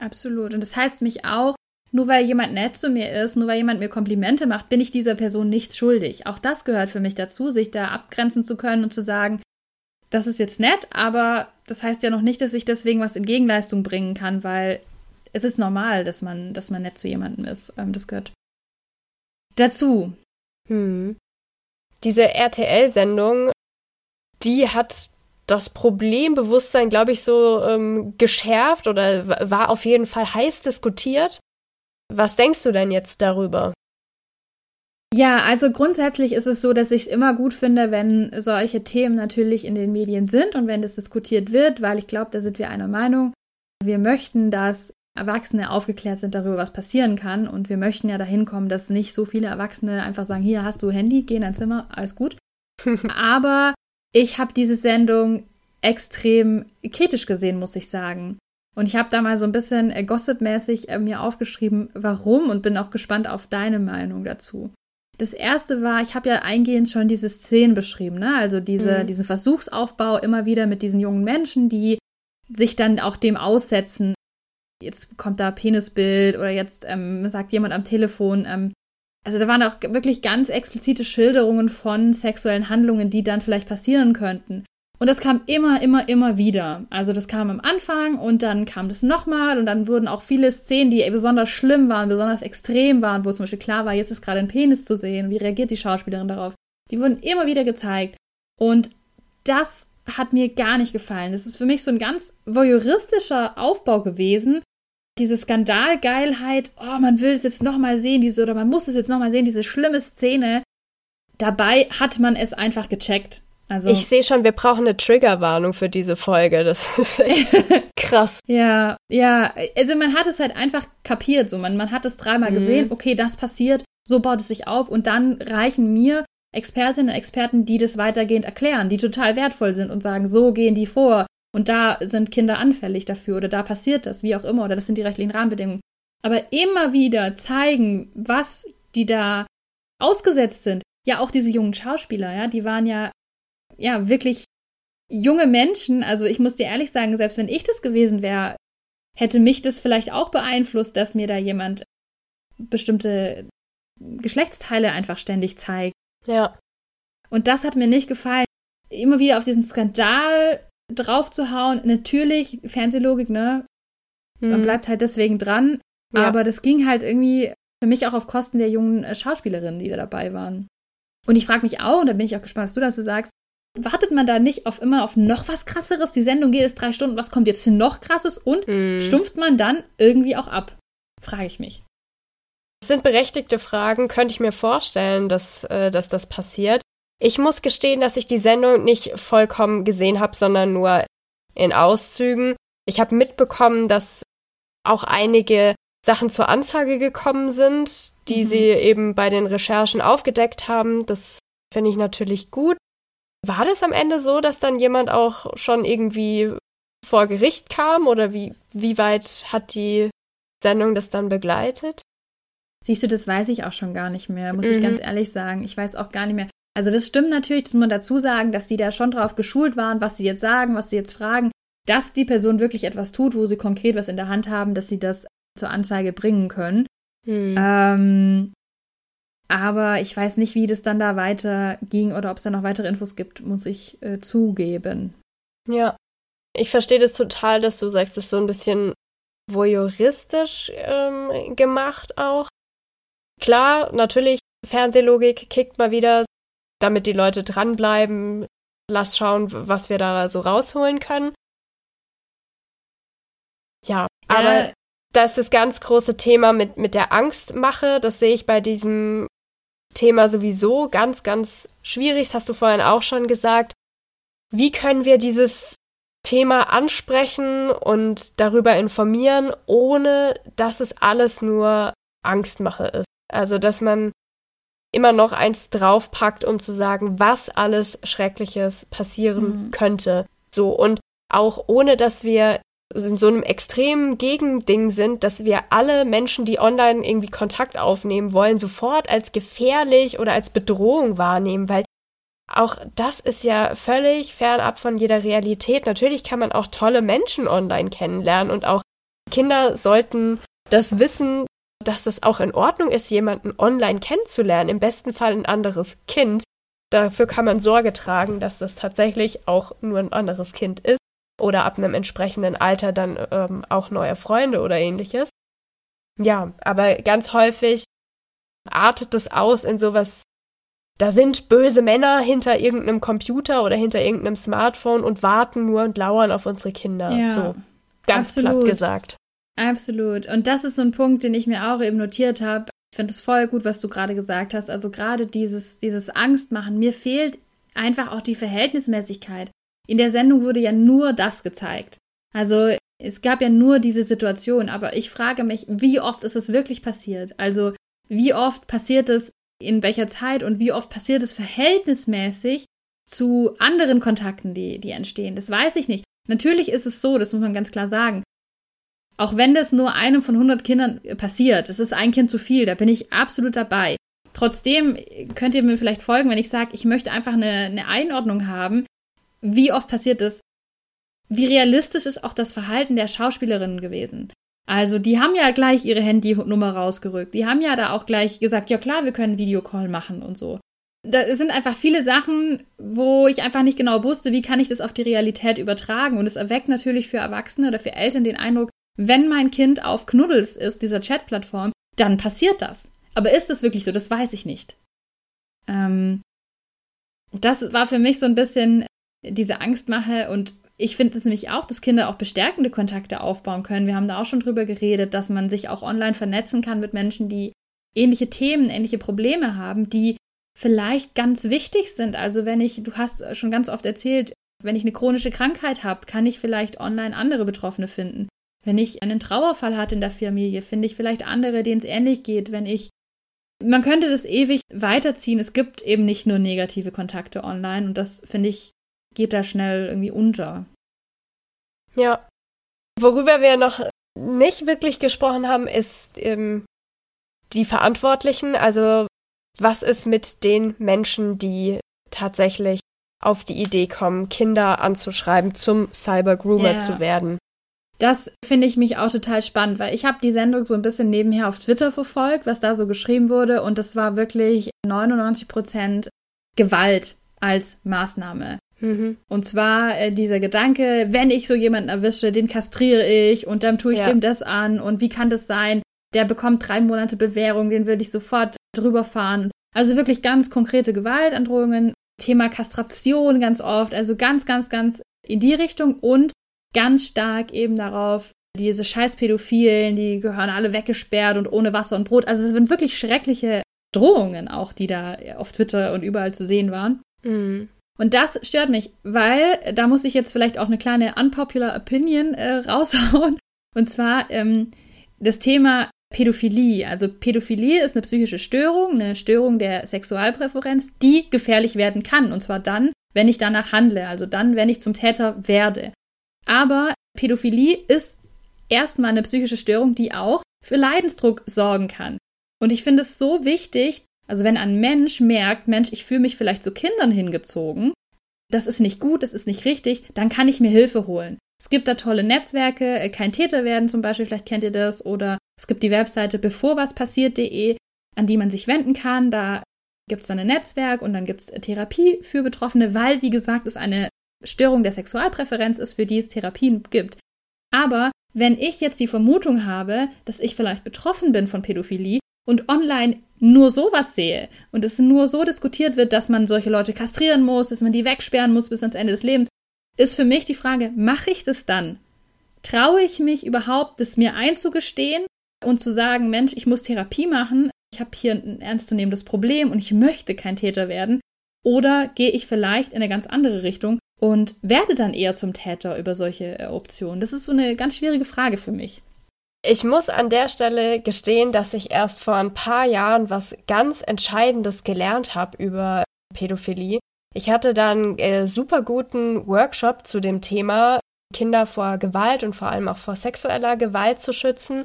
Absolut. Und das heißt mich auch, nur weil jemand nett zu mir ist, nur weil jemand mir Komplimente macht, bin ich dieser Person nichts schuldig. Auch das gehört für mich dazu, sich da abgrenzen zu können und zu sagen, das ist jetzt nett, aber das heißt ja noch nicht, dass ich deswegen was in Gegenleistung bringen kann, weil es ist normal, dass man, dass man nett zu jemandem ist. Ähm, das gehört dazu. Hm. Diese RTL-Sendung, die hat das Problembewusstsein, glaube ich, so ähm, geschärft oder war auf jeden Fall heiß diskutiert. Was denkst du denn jetzt darüber? Ja, also grundsätzlich ist es so, dass ich es immer gut finde, wenn solche Themen natürlich in den Medien sind und wenn das diskutiert wird, weil ich glaube, da sind wir einer Meinung. Wir möchten, dass Erwachsene aufgeklärt sind darüber, was passieren kann. Und wir möchten ja dahin kommen, dass nicht so viele Erwachsene einfach sagen, hier hast du Handy, geh in dein Zimmer, alles gut. [LAUGHS] Aber ich habe diese Sendung extrem kritisch gesehen, muss ich sagen. Und ich habe da mal so ein bisschen äh, gossipmäßig äh, mir aufgeschrieben, warum und bin auch gespannt auf deine Meinung dazu. Das erste war, ich habe ja eingehend schon diese Szenen beschrieben, ne? Also diese, mhm. diesen Versuchsaufbau immer wieder mit diesen jungen Menschen, die sich dann auch dem aussetzen. Jetzt kommt da Penisbild oder jetzt ähm, sagt jemand am Telefon, ähm, also da waren auch wirklich ganz explizite Schilderungen von sexuellen Handlungen, die dann vielleicht passieren könnten. Und das kam immer, immer, immer wieder. Also das kam am Anfang und dann kam das nochmal und dann wurden auch viele Szenen, die besonders schlimm waren, besonders extrem waren, wo zum Beispiel klar war, jetzt ist gerade ein Penis zu sehen, wie reagiert die Schauspielerin darauf, die wurden immer wieder gezeigt. Und das hat mir gar nicht gefallen. Das ist für mich so ein ganz voyeuristischer Aufbau gewesen, diese Skandalgeilheit, oh, man will es jetzt nochmal sehen, diese, oder man muss es jetzt nochmal sehen, diese schlimme Szene. Dabei hat man es einfach gecheckt. Also, ich sehe schon, wir brauchen eine Triggerwarnung für diese Folge. Das [LAUGHS] ist echt [LAUGHS] krass. Ja, ja. Also man hat es halt einfach kapiert. So, man, man hat es dreimal mhm. gesehen, okay, das passiert, so baut es sich auf und dann reichen mir Expertinnen und Experten, die das weitergehend erklären, die total wertvoll sind und sagen, so gehen die vor. Und da sind Kinder anfällig dafür oder da passiert das, wie auch immer, oder das sind die rechtlichen Rahmenbedingungen. Aber immer wieder zeigen, was die da ausgesetzt sind. Ja, auch diese jungen Schauspieler, ja, die waren ja, ja, wirklich junge Menschen. Also ich muss dir ehrlich sagen, selbst wenn ich das gewesen wäre, hätte mich das vielleicht auch beeinflusst, dass mir da jemand bestimmte Geschlechtsteile einfach ständig zeigt. Ja. Und das hat mir nicht gefallen. Immer wieder auf diesen Skandal drauf zu hauen. Natürlich, Fernsehlogik, ne? Man mhm. bleibt halt deswegen dran. Ja. Aber das ging halt irgendwie für mich auch auf Kosten der jungen äh, Schauspielerinnen, die da dabei waren. Und ich frage mich auch, und da bin ich auch gespannt, was du dazu sagst, wartet man da nicht auf immer auf noch was krasseres? Die Sendung geht jetzt drei Stunden, was kommt jetzt noch krasses? Und mhm. stumpft man dann irgendwie auch ab? Frage ich mich. Das sind berechtigte Fragen, könnte ich mir vorstellen, dass, äh, dass das passiert. Ich muss gestehen, dass ich die Sendung nicht vollkommen gesehen habe, sondern nur in Auszügen. Ich habe mitbekommen, dass auch einige Sachen zur Anzeige gekommen sind, die mhm. sie eben bei den Recherchen aufgedeckt haben. Das finde ich natürlich gut. War das am Ende so, dass dann jemand auch schon irgendwie vor Gericht kam oder wie, wie weit hat die Sendung das dann begleitet? Siehst du, das weiß ich auch schon gar nicht mehr, muss mhm. ich ganz ehrlich sagen. Ich weiß auch gar nicht mehr. Also das stimmt natürlich, das muss man dazu sagen, dass die da schon drauf geschult waren, was sie jetzt sagen, was sie jetzt fragen, dass die Person wirklich etwas tut, wo sie konkret was in der Hand haben, dass sie das zur Anzeige bringen können. Hm. Ähm, aber ich weiß nicht, wie das dann da weiter ging oder ob es da noch weitere Infos gibt, muss ich äh, zugeben. Ja, ich verstehe das total, dass du sagst, das ist so ein bisschen voyeuristisch ähm, gemacht auch. Klar, natürlich, Fernsehlogik kickt mal wieder damit die Leute dranbleiben. Lass schauen, was wir da so rausholen können. Ja, aber das ist das ganz große Thema mit, mit der Angstmache. Das sehe ich bei diesem Thema sowieso ganz, ganz schwierig. Das hast du vorhin auch schon gesagt. Wie können wir dieses Thema ansprechen und darüber informieren, ohne dass es alles nur Angstmache ist? Also, dass man immer noch eins draufpackt, um zu sagen, was alles Schreckliches passieren mhm. könnte. So, und auch ohne, dass wir in so einem extremen Gegending sind, dass wir alle Menschen, die online irgendwie Kontakt aufnehmen wollen, sofort als gefährlich oder als Bedrohung wahrnehmen, weil auch das ist ja völlig fernab von jeder Realität. Natürlich kann man auch tolle Menschen online kennenlernen und auch Kinder sollten das wissen, dass es auch in Ordnung ist, jemanden online kennenzulernen, im besten Fall ein anderes Kind. Dafür kann man Sorge tragen, dass das tatsächlich auch nur ein anderes Kind ist oder ab einem entsprechenden Alter dann ähm, auch neue Freunde oder ähnliches. Ja, aber ganz häufig artet das aus in sowas, da sind böse Männer hinter irgendeinem Computer oder hinter irgendeinem Smartphone und warten nur und lauern auf unsere Kinder. Ja, so ganz absolut. platt gesagt. Absolut. Und das ist so ein Punkt, den ich mir auch eben notiert habe. Ich finde es voll gut, was du gerade gesagt hast. Also gerade dieses, dieses Angstmachen. Mir fehlt einfach auch die Verhältnismäßigkeit. In der Sendung wurde ja nur das gezeigt. Also es gab ja nur diese Situation. Aber ich frage mich, wie oft ist es wirklich passiert? Also wie oft passiert es in welcher Zeit und wie oft passiert es verhältnismäßig zu anderen Kontakten, die, die entstehen? Das weiß ich nicht. Natürlich ist es so, das muss man ganz klar sagen. Auch wenn das nur einem von 100 Kindern passiert, das ist ein Kind zu viel, da bin ich absolut dabei. Trotzdem könnt ihr mir vielleicht folgen, wenn ich sage, ich möchte einfach eine, eine Einordnung haben, wie oft passiert das, wie realistisch ist auch das Verhalten der Schauspielerinnen gewesen. Also, die haben ja gleich ihre Handynummer rausgerückt. Die haben ja da auch gleich gesagt, ja klar, wir können Videocall machen und so. Da sind einfach viele Sachen, wo ich einfach nicht genau wusste, wie kann ich das auf die Realität übertragen. Und es erweckt natürlich für Erwachsene oder für Eltern den Eindruck, wenn mein Kind auf Knuddels ist, dieser Chat-Plattform, dann passiert das. Aber ist es wirklich so? Das weiß ich nicht. Ähm, das war für mich so ein bisschen diese Angstmache und ich finde es nämlich auch, dass Kinder auch bestärkende Kontakte aufbauen können. Wir haben da auch schon drüber geredet, dass man sich auch online vernetzen kann mit Menschen, die ähnliche Themen, ähnliche Probleme haben, die vielleicht ganz wichtig sind. Also wenn ich, du hast schon ganz oft erzählt, wenn ich eine chronische Krankheit habe, kann ich vielleicht online andere Betroffene finden. Wenn ich einen Trauerfall hatte in der Familie, finde ich vielleicht andere, denen es ähnlich geht. Wenn ich man könnte das ewig weiterziehen. Es gibt eben nicht nur negative Kontakte online und das, finde ich, geht da schnell irgendwie unter. Ja. Worüber wir noch nicht wirklich gesprochen haben, ist ähm, die Verantwortlichen. Also was ist mit den Menschen, die tatsächlich auf die Idee kommen, Kinder anzuschreiben, zum Cybergroomer yeah. zu werden? Das finde ich mich auch total spannend, weil ich habe die Sendung so ein bisschen nebenher auf Twitter verfolgt, was da so geschrieben wurde und das war wirklich 99 Prozent Gewalt als Maßnahme. Mhm. Und zwar äh, dieser Gedanke, wenn ich so jemanden erwische, den kastriere ich und dann tue ich ja. dem das an und wie kann das sein? Der bekommt drei Monate Bewährung, den will ich sofort drüber fahren. Also wirklich ganz konkrete Gewaltandrohungen, Thema Kastration ganz oft, also ganz, ganz, ganz in die Richtung und ganz stark eben darauf, diese scheiß Pädophilen, die gehören alle weggesperrt und ohne Wasser und Brot. Also es sind wirklich schreckliche Drohungen auch, die da auf Twitter und überall zu sehen waren. Mhm. Und das stört mich, weil da muss ich jetzt vielleicht auch eine kleine unpopular Opinion äh, [LAUGHS] raushauen. Und zwar ähm, das Thema Pädophilie. Also Pädophilie ist eine psychische Störung, eine Störung der Sexualpräferenz, die gefährlich werden kann. Und zwar dann, wenn ich danach handle, also dann, wenn ich zum Täter werde. Aber Pädophilie ist erstmal eine psychische Störung, die auch für Leidensdruck sorgen kann. Und ich finde es so wichtig, also wenn ein Mensch merkt, Mensch, ich fühle mich vielleicht zu Kindern hingezogen, das ist nicht gut, das ist nicht richtig, dann kann ich mir Hilfe holen. Es gibt da tolle Netzwerke, äh, kein Täter werden zum Beispiel, vielleicht kennt ihr das, oder es gibt die Webseite bevorwaspassiert.de, an die man sich wenden kann. Da gibt es dann ein Netzwerk und dann gibt es Therapie für Betroffene, weil, wie gesagt, es eine Störung der Sexualpräferenz ist, für die es Therapien gibt. Aber wenn ich jetzt die Vermutung habe, dass ich vielleicht betroffen bin von Pädophilie und online nur sowas sehe und es nur so diskutiert wird, dass man solche Leute kastrieren muss, dass man die wegsperren muss bis ans Ende des Lebens, ist für mich die Frage, mache ich das dann? Traue ich mich überhaupt, das mir einzugestehen und zu sagen, Mensch, ich muss Therapie machen, ich habe hier ein ernstzunehmendes Problem und ich möchte kein Täter werden? Oder gehe ich vielleicht in eine ganz andere Richtung und werde dann eher zum Täter über solche äh, Optionen? Das ist so eine ganz schwierige Frage für mich. Ich muss an der Stelle gestehen, dass ich erst vor ein paar Jahren was ganz Entscheidendes gelernt habe über Pädophilie. Ich hatte dann äh, super guten Workshop zu dem Thema, Kinder vor Gewalt und vor allem auch vor sexueller Gewalt zu schützen.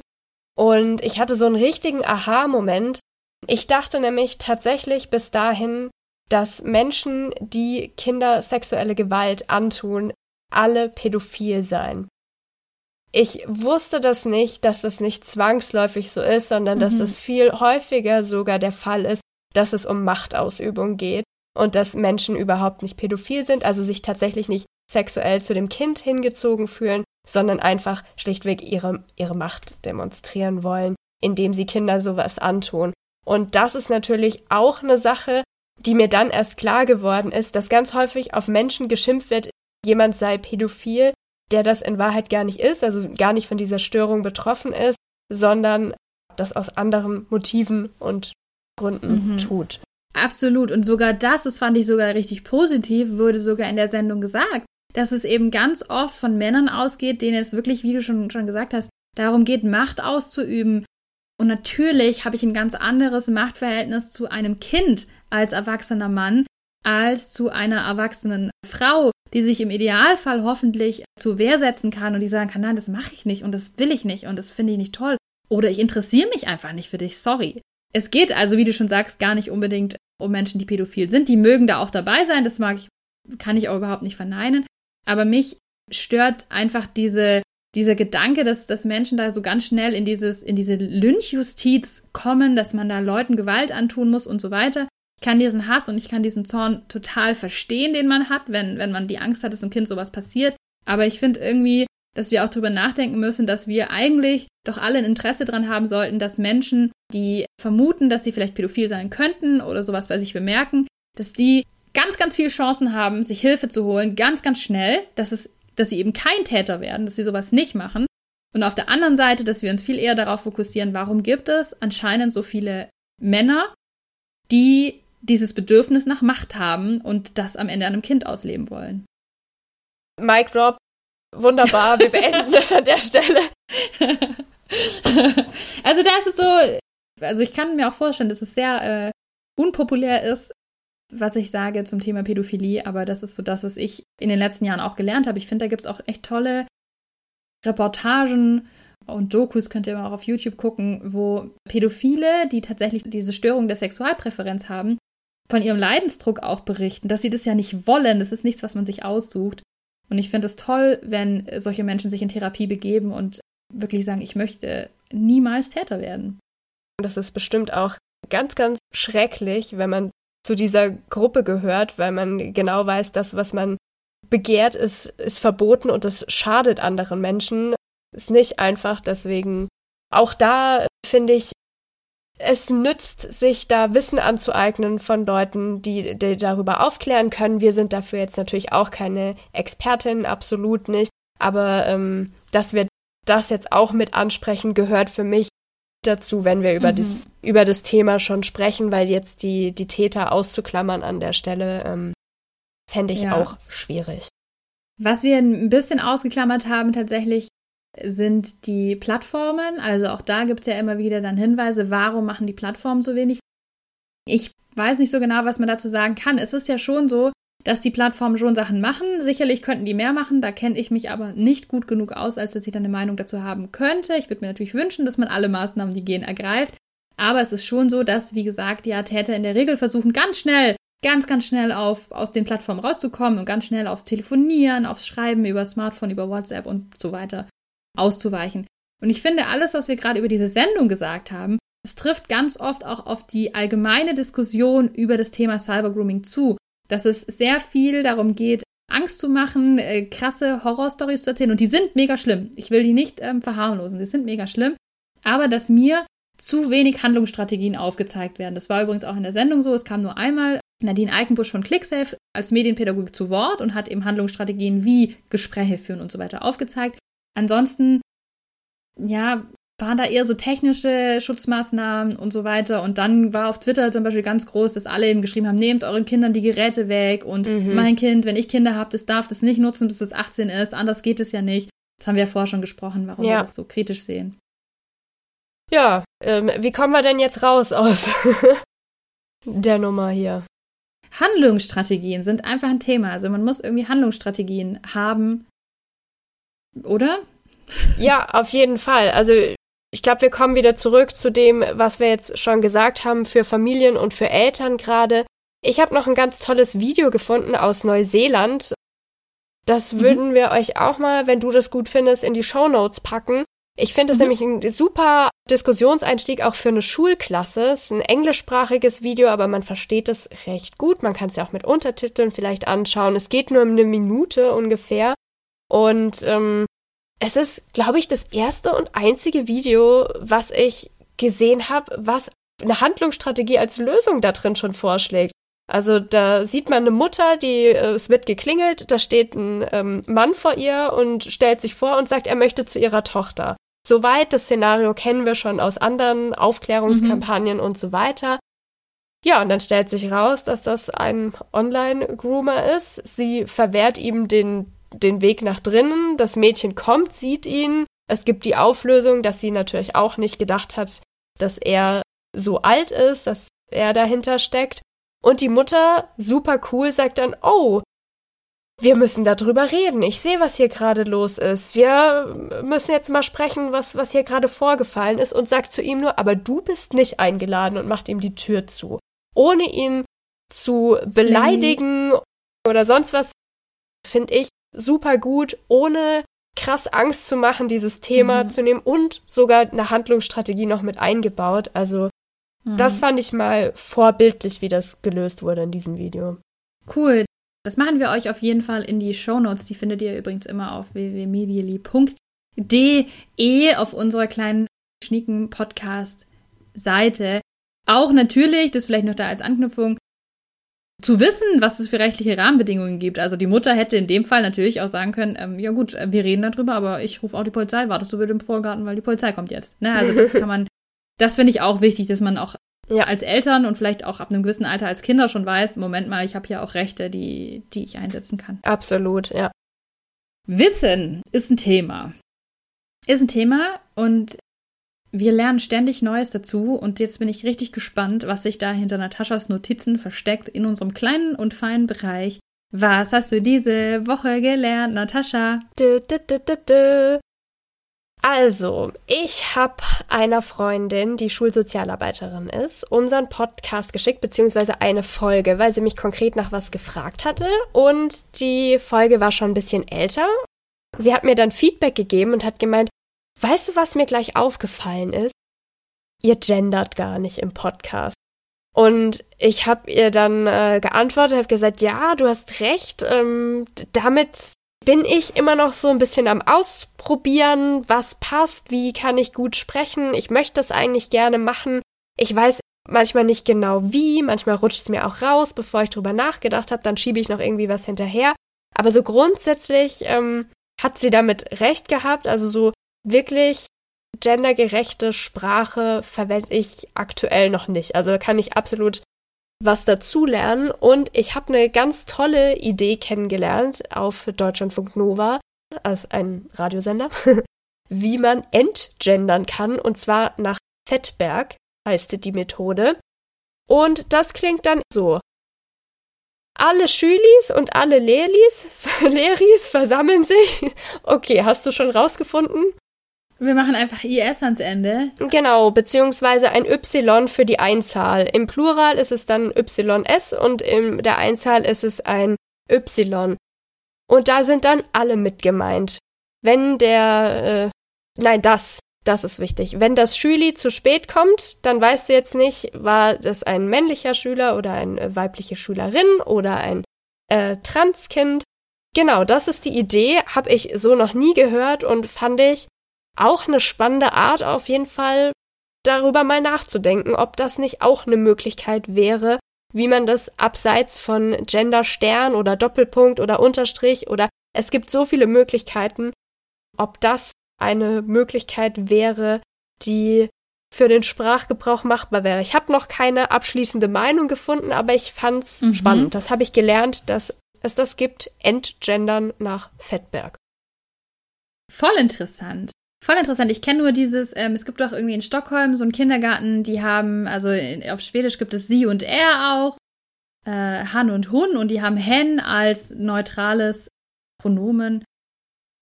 Und ich hatte so einen richtigen Aha-Moment. Ich dachte nämlich tatsächlich bis dahin, dass Menschen, die Kinder sexuelle Gewalt antun, alle pädophil seien. Ich wusste das nicht, dass das nicht zwangsläufig so ist, sondern mhm. dass es viel häufiger sogar der Fall ist, dass es um Machtausübung geht und dass Menschen überhaupt nicht pädophil sind, also sich tatsächlich nicht sexuell zu dem Kind hingezogen fühlen, sondern einfach schlichtweg ihre, ihre Macht demonstrieren wollen, indem sie Kinder sowas antun. Und das ist natürlich auch eine Sache, die mir dann erst klar geworden ist, dass ganz häufig auf Menschen geschimpft wird, jemand sei pädophil, der das in Wahrheit gar nicht ist, also gar nicht von dieser Störung betroffen ist, sondern das aus anderen Motiven und Gründen mhm. tut. Absolut. Und sogar das, das fand ich sogar richtig positiv, wurde sogar in der Sendung gesagt, dass es eben ganz oft von Männern ausgeht, denen es wirklich, wie du schon, schon gesagt hast, darum geht, Macht auszuüben, und natürlich habe ich ein ganz anderes Machtverhältnis zu einem Kind als erwachsener Mann als zu einer erwachsenen Frau, die sich im Idealfall hoffentlich zur Wehr setzen kann und die sagen kann, nein, das mache ich nicht und das will ich nicht und das finde ich nicht toll. Oder ich interessiere mich einfach nicht für dich, sorry. Es geht also, wie du schon sagst, gar nicht unbedingt um Menschen, die pädophil sind. Die mögen da auch dabei sein, das mag ich, kann ich auch überhaupt nicht verneinen. Aber mich stört einfach diese dieser Gedanke, dass, dass Menschen da so ganz schnell in dieses, in diese Lynchjustiz kommen, dass man da Leuten Gewalt antun muss und so weiter. Ich kann diesen Hass und ich kann diesen Zorn total verstehen, den man hat, wenn, wenn man die Angst hat, dass einem Kind sowas passiert. Aber ich finde irgendwie, dass wir auch darüber nachdenken müssen, dass wir eigentlich doch alle ein Interesse daran haben sollten, dass Menschen, die vermuten, dass sie vielleicht pädophil sein könnten oder sowas bei sich bemerken, dass die ganz, ganz viele Chancen haben, sich Hilfe zu holen, ganz, ganz schnell, dass es dass sie eben kein Täter werden, dass sie sowas nicht machen. Und auf der anderen Seite, dass wir uns viel eher darauf fokussieren, warum gibt es anscheinend so viele Männer, die dieses Bedürfnis nach Macht haben und das am Ende an einem Kind ausleben wollen. Mike Drop, wunderbar, wir beenden das an der Stelle. [LAUGHS] also da ist es so, also ich kann mir auch vorstellen, dass es sehr äh, unpopulär ist, was ich sage zum Thema Pädophilie, aber das ist so das, was ich in den letzten Jahren auch gelernt habe. Ich finde, da gibt es auch echt tolle Reportagen und Dokus, könnt ihr mal auch auf YouTube gucken, wo Pädophile, die tatsächlich diese Störung der Sexualpräferenz haben, von ihrem Leidensdruck auch berichten, dass sie das ja nicht wollen, das ist nichts, was man sich aussucht. Und ich finde es toll, wenn solche Menschen sich in Therapie begeben und wirklich sagen, ich möchte niemals Täter werden. Das ist bestimmt auch ganz, ganz schrecklich, wenn man zu dieser Gruppe gehört, weil man genau weiß, dass was man begehrt, ist, ist verboten und das schadet anderen Menschen. Ist nicht einfach, deswegen auch da finde ich, es nützt sich da Wissen anzueignen von Leuten, die, die darüber aufklären können. Wir sind dafür jetzt natürlich auch keine Expertin, absolut nicht. Aber ähm, dass wir das jetzt auch mit ansprechen, gehört für mich dazu, wenn wir über, mhm. das, über das Thema schon sprechen, weil jetzt die, die Täter auszuklammern an der Stelle, ähm, fände ich ja. auch schwierig. Was wir ein bisschen ausgeklammert haben tatsächlich, sind die Plattformen. Also auch da gibt es ja immer wieder dann Hinweise, warum machen die Plattformen so wenig. Ich weiß nicht so genau, was man dazu sagen kann. Es ist ja schon so, dass die Plattformen schon Sachen machen. Sicherlich könnten die mehr machen, da kenne ich mich aber nicht gut genug aus, als dass ich dann eine Meinung dazu haben könnte. Ich würde mir natürlich wünschen, dass man alle Maßnahmen, die gehen, ergreift. Aber es ist schon so, dass, wie gesagt, ja Täter in der Regel versuchen, ganz schnell, ganz, ganz schnell auf, aus den Plattformen rauszukommen und ganz schnell aufs Telefonieren, aufs Schreiben über Smartphone, über WhatsApp und so weiter auszuweichen. Und ich finde, alles, was wir gerade über diese Sendung gesagt haben, es trifft ganz oft auch auf die allgemeine Diskussion über das Thema Cybergrooming zu, dass es sehr viel darum geht, Angst zu machen, äh, krasse Horrorstories zu erzählen. Und die sind mega schlimm. Ich will die nicht ähm, verharmlosen. Die sind mega schlimm. Aber dass mir zu wenig Handlungsstrategien aufgezeigt werden. Das war übrigens auch in der Sendung so. Es kam nur einmal Nadine Eikenbusch von ClickSafe als Medienpädagogik zu Wort und hat eben Handlungsstrategien wie Gespräche führen und so weiter aufgezeigt. Ansonsten, ja, waren da eher so technische Schutzmaßnahmen und so weiter. Und dann war auf Twitter zum Beispiel ganz groß, dass alle eben geschrieben haben, nehmt euren Kindern die Geräte weg und mhm. mein Kind, wenn ich Kinder habe, das darf das nicht nutzen, bis es 18 ist, anders geht es ja nicht. Das haben wir ja vorher schon gesprochen, warum ja. wir das so kritisch sehen. Ja, ähm, wie kommen wir denn jetzt raus aus [LAUGHS] der Nummer hier? Handlungsstrategien sind einfach ein Thema. Also man muss irgendwie Handlungsstrategien haben, oder? Ja, auf jeden Fall. Also ich glaube, wir kommen wieder zurück zu dem, was wir jetzt schon gesagt haben für Familien und für Eltern gerade. Ich habe noch ein ganz tolles Video gefunden aus Neuseeland. Das mhm. würden wir euch auch mal, wenn du das gut findest, in die Show Notes packen. Ich finde es mhm. nämlich ein super Diskussionseinstieg auch für eine Schulklasse. Es ist ein englischsprachiges Video, aber man versteht es recht gut. Man kann es ja auch mit Untertiteln vielleicht anschauen. Es geht nur um eine Minute ungefähr. Und ähm, es ist, glaube ich, das erste und einzige Video, was ich gesehen habe, was eine Handlungsstrategie als Lösung da drin schon vorschlägt. Also da sieht man eine Mutter, die äh, es wird geklingelt, da steht ein ähm, Mann vor ihr und stellt sich vor und sagt, er möchte zu ihrer Tochter. Soweit das Szenario kennen wir schon aus anderen Aufklärungskampagnen mhm. und so weiter. Ja, und dann stellt sich raus, dass das ein Online-Groomer ist. Sie verwehrt ihm den den Weg nach drinnen. Das Mädchen kommt, sieht ihn. Es gibt die Auflösung, dass sie natürlich auch nicht gedacht hat, dass er so alt ist, dass er dahinter steckt. Und die Mutter, super cool, sagt dann, oh, wir müssen darüber reden. Ich sehe, was hier gerade los ist. Wir müssen jetzt mal sprechen, was, was hier gerade vorgefallen ist und sagt zu ihm nur, aber du bist nicht eingeladen und macht ihm die Tür zu. Ohne ihn zu beleidigen oder sonst was, finde ich, super gut, ohne krass Angst zu machen, dieses Thema mhm. zu nehmen und sogar eine Handlungsstrategie noch mit eingebaut. Also mhm. das fand ich mal vorbildlich, wie das gelöst wurde in diesem Video. Cool. Das machen wir euch auf jeden Fall in die Show Notes. Die findet ihr übrigens immer auf www.medially.de auf unserer kleinen schnieken Podcast-Seite. Auch natürlich, das vielleicht noch da als Anknüpfung, zu wissen, was es für rechtliche Rahmenbedingungen gibt. Also die Mutter hätte in dem Fall natürlich auch sagen können, ähm, ja gut, äh, wir reden darüber, aber ich rufe auch die Polizei, wartest du bitte im Vorgarten, weil die Polizei kommt jetzt. Ne? Also das kann man, das finde ich auch wichtig, dass man auch ja. als Eltern und vielleicht auch ab einem gewissen Alter als Kinder schon weiß, Moment mal, ich habe hier auch Rechte, die, die ich einsetzen kann. Absolut, ja. Wissen ist ein Thema. Ist ein Thema und wir lernen ständig Neues dazu und jetzt bin ich richtig gespannt, was sich da hinter Nataschas Notizen versteckt in unserem kleinen und feinen Bereich. Was hast du diese Woche gelernt, Natascha? Also, ich habe einer Freundin, die Schulsozialarbeiterin ist, unseren Podcast geschickt, beziehungsweise eine Folge, weil sie mich konkret nach was gefragt hatte. Und die Folge war schon ein bisschen älter. Sie hat mir dann Feedback gegeben und hat gemeint, weißt du, was mir gleich aufgefallen ist? Ihr gendert gar nicht im Podcast. Und ich habe ihr dann äh, geantwortet, habe gesagt, ja, du hast recht. Ähm, damit bin ich immer noch so ein bisschen am Ausprobieren, was passt, wie kann ich gut sprechen. Ich möchte das eigentlich gerne machen. Ich weiß manchmal nicht genau wie, manchmal rutscht es mir auch raus, bevor ich drüber nachgedacht habe, dann schiebe ich noch irgendwie was hinterher. Aber so grundsätzlich ähm, hat sie damit recht gehabt. Also so wirklich gendergerechte Sprache verwende ich aktuell noch nicht. Also da kann ich absolut was dazulernen und ich habe eine ganz tolle Idee kennengelernt auf Deutschlandfunk Nova, als ein Radiosender, [LAUGHS] wie man entgendern kann und zwar nach Fettberg heißt die Methode. Und das klingt dann so. Alle Schülis und alle Lehris, [LAUGHS] Lehris versammeln sich. Okay, hast du schon rausgefunden? Wir machen einfach IS ans Ende. Genau, beziehungsweise ein Y für die Einzahl. Im Plural ist es dann YS und in der Einzahl ist es ein Y. Und da sind dann alle mit gemeint. Wenn der, äh, nein, das, das ist wichtig. Wenn das Schüli zu spät kommt, dann weißt du jetzt nicht, war das ein männlicher Schüler oder eine weibliche Schülerin oder ein äh, Transkind. Genau, das ist die Idee, habe ich so noch nie gehört und fand ich auch eine spannende Art auf jeden Fall darüber mal nachzudenken, ob das nicht auch eine Möglichkeit wäre, wie man das abseits von Gender Stern oder Doppelpunkt oder Unterstrich oder es gibt so viele Möglichkeiten, ob das eine Möglichkeit wäre, die für den Sprachgebrauch machbar wäre. Ich habe noch keine abschließende Meinung gefunden, aber ich fand's mhm. spannend. Das habe ich gelernt, dass es das gibt, Entgendern nach Fettberg. Voll interessant. Voll interessant. Ich kenne nur dieses, ähm, es gibt doch irgendwie in Stockholm so einen Kindergarten, die haben, also in, auf Schwedisch gibt es sie und er auch, äh, Han und Hun, und die haben hen als neutrales Pronomen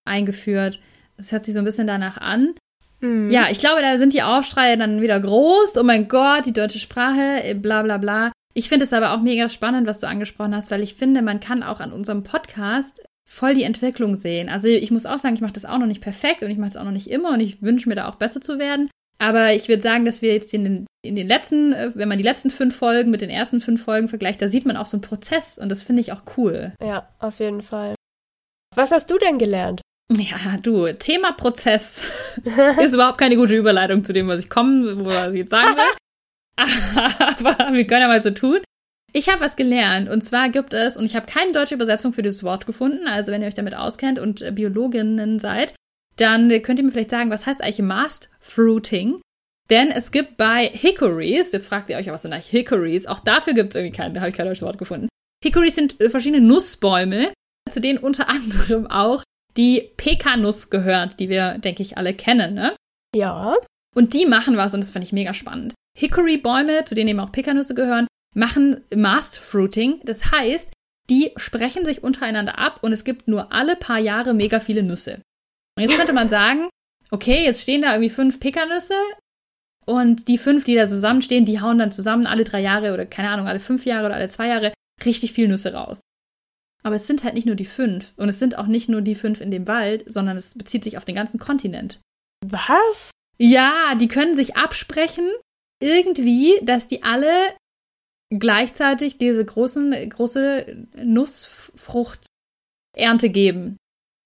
eingeführt. Das hört sich so ein bisschen danach an. Mhm. Ja, ich glaube, da sind die Aufschreie dann wieder groß. Oh mein Gott, die deutsche Sprache, äh, bla bla bla. Ich finde es aber auch mega spannend, was du angesprochen hast, weil ich finde, man kann auch an unserem Podcast voll die Entwicklung sehen. Also ich muss auch sagen, ich mache das auch noch nicht perfekt und ich mache es auch noch nicht immer und ich wünsche mir da auch besser zu werden. Aber ich würde sagen, dass wir jetzt in den, in den letzten, äh, wenn man die letzten fünf Folgen mit den ersten fünf Folgen vergleicht, da sieht man auch so einen Prozess und das finde ich auch cool. Ja, auf jeden Fall. Was hast du denn gelernt? Ja, du, Thema Prozess [LAUGHS] ist überhaupt keine gute Überleitung zu dem, was ich komme, was ich jetzt sagen will. [LAUGHS] Aber wir können ja mal so tun. Ich habe was gelernt und zwar gibt es, und ich habe keine deutsche Übersetzung für dieses Wort gefunden, also wenn ihr euch damit auskennt und äh, Biologinnen seid, dann könnt ihr mir vielleicht sagen, was heißt eigentlich Mast Fruiting? Denn es gibt bei Hickories, jetzt fragt ihr euch, was sind eigentlich Hickories? Auch dafür gibt es irgendwie kein, da habe ich kein deutsches Wort gefunden. Hickories sind äh, verschiedene Nussbäume, zu denen unter [LAUGHS] anderem auch die Pekanuss gehört, die wir, denke ich, alle kennen, ne? Ja. Und die machen was und das fand ich mega spannend. Hickory-Bäume, zu denen eben auch Pekanüsse gehören, machen Mast Fruiting. Das heißt, die sprechen sich untereinander ab und es gibt nur alle paar Jahre mega viele Nüsse. Und jetzt könnte man sagen, okay, jetzt stehen da irgendwie fünf Pekanüsse und die fünf, die da zusammenstehen, die hauen dann zusammen alle drei Jahre oder keine Ahnung, alle fünf Jahre oder alle zwei Jahre richtig viel Nüsse raus. Aber es sind halt nicht nur die fünf und es sind auch nicht nur die fünf in dem Wald, sondern es bezieht sich auf den ganzen Kontinent. Was? Ja, die können sich absprechen, irgendwie, dass die alle gleichzeitig diese großen, große Nussfruchternte geben.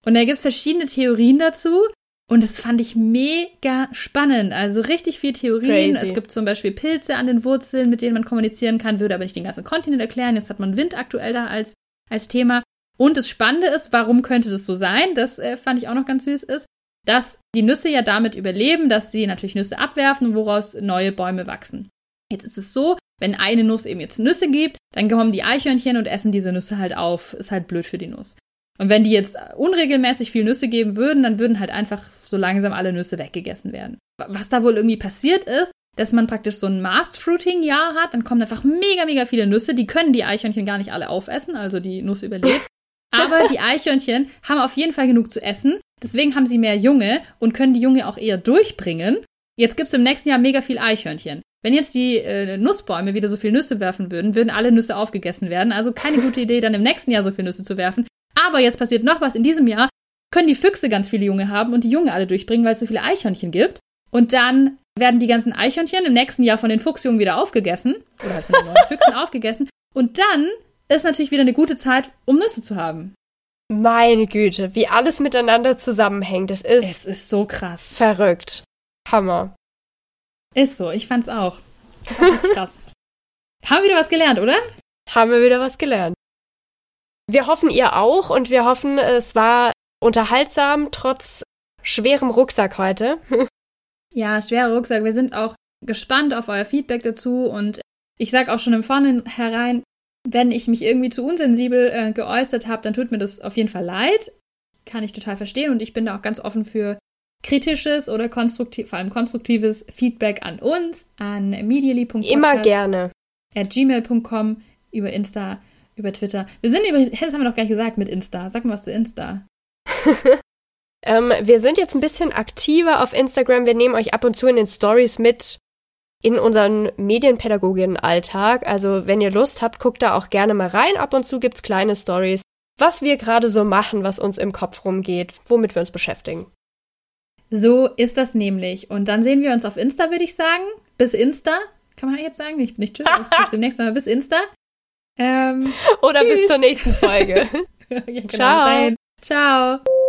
Und da gibt es verschiedene Theorien dazu. Und das fand ich mega spannend. Also richtig viel Theorien. Crazy. Es gibt zum Beispiel Pilze an den Wurzeln, mit denen man kommunizieren kann, würde aber nicht den ganzen Kontinent erklären. Jetzt hat man Wind aktuell da als, als Thema. Und das Spannende ist, warum könnte das so sein? Das äh, fand ich auch noch ganz süß, ist, dass die Nüsse ja damit überleben, dass sie natürlich Nüsse abwerfen, woraus neue Bäume wachsen. Jetzt ist es so, wenn eine Nuss eben jetzt Nüsse gibt, dann kommen die Eichhörnchen und essen diese Nüsse halt auf. Ist halt blöd für die Nuss. Und wenn die jetzt unregelmäßig viel Nüsse geben würden, dann würden halt einfach so langsam alle Nüsse weggegessen werden. Was da wohl irgendwie passiert ist, dass man praktisch so ein Mast-Fruiting-Jahr hat, dann kommen einfach mega, mega viele Nüsse. Die können die Eichhörnchen gar nicht alle aufessen, also die Nuss überlebt. Aber die [LAUGHS] Eichhörnchen haben auf jeden Fall genug zu essen. Deswegen haben sie mehr Junge und können die Junge auch eher durchbringen. Jetzt gibt es im nächsten Jahr mega viel Eichhörnchen. Wenn jetzt die äh, Nussbäume wieder so viel Nüsse werfen würden, würden alle Nüsse aufgegessen werden. Also keine gute Idee, dann im nächsten Jahr so viel Nüsse zu werfen. Aber jetzt passiert noch was. In diesem Jahr können die Füchse ganz viele Junge haben und die Junge alle durchbringen, weil es so viele Eichhörnchen gibt. Und dann werden die ganzen Eichhörnchen im nächsten Jahr von den Fuchsjungen wieder aufgegessen. Oder halt von den neuen Füchsen [LAUGHS] aufgegessen. Und dann ist natürlich wieder eine gute Zeit, um Nüsse zu haben. Meine Güte, wie alles miteinander zusammenhängt. Es ist, es ist so krass. Verrückt. Hammer. Ist so, ich fand's auch. Das ist richtig krass. [LAUGHS] Haben wir wieder was gelernt, oder? Haben wir wieder was gelernt. Wir hoffen, ihr auch und wir hoffen, es war unterhaltsam, trotz schwerem Rucksack heute. [LAUGHS] ja, schwerer Rucksack. Wir sind auch gespannt auf euer Feedback dazu und ich sage auch schon im Vornherein, wenn ich mich irgendwie zu unsensibel äh, geäußert habe, dann tut mir das auf jeden Fall leid. Kann ich total verstehen und ich bin da auch ganz offen für kritisches oder konstruktiv, vor allem konstruktives Feedback an uns, an medially.podcast. Immer gerne. At gmail.com, über Insta, über Twitter. Wir sind übrigens, das haben wir doch gar nicht gesagt mit Insta. Sag mal was zu Insta. [LAUGHS] ähm, wir sind jetzt ein bisschen aktiver auf Instagram. Wir nehmen euch ab und zu in den Stories mit in unseren Medienpädagoginnen-Alltag. Also wenn ihr Lust habt, guckt da auch gerne mal rein. Ab und zu gibt es kleine Stories, was wir gerade so machen, was uns im Kopf rumgeht, womit wir uns beschäftigen. So ist das nämlich. Und dann sehen wir uns auf Insta, würde ich sagen. Bis Insta. Kann man jetzt sagen? Nicht, nicht tschüss. [LAUGHS] bis demnächst mal bis Insta. Ähm, Oder tschüss. bis zur nächsten Folge. [LAUGHS] ja, genau Ciao. Ciao.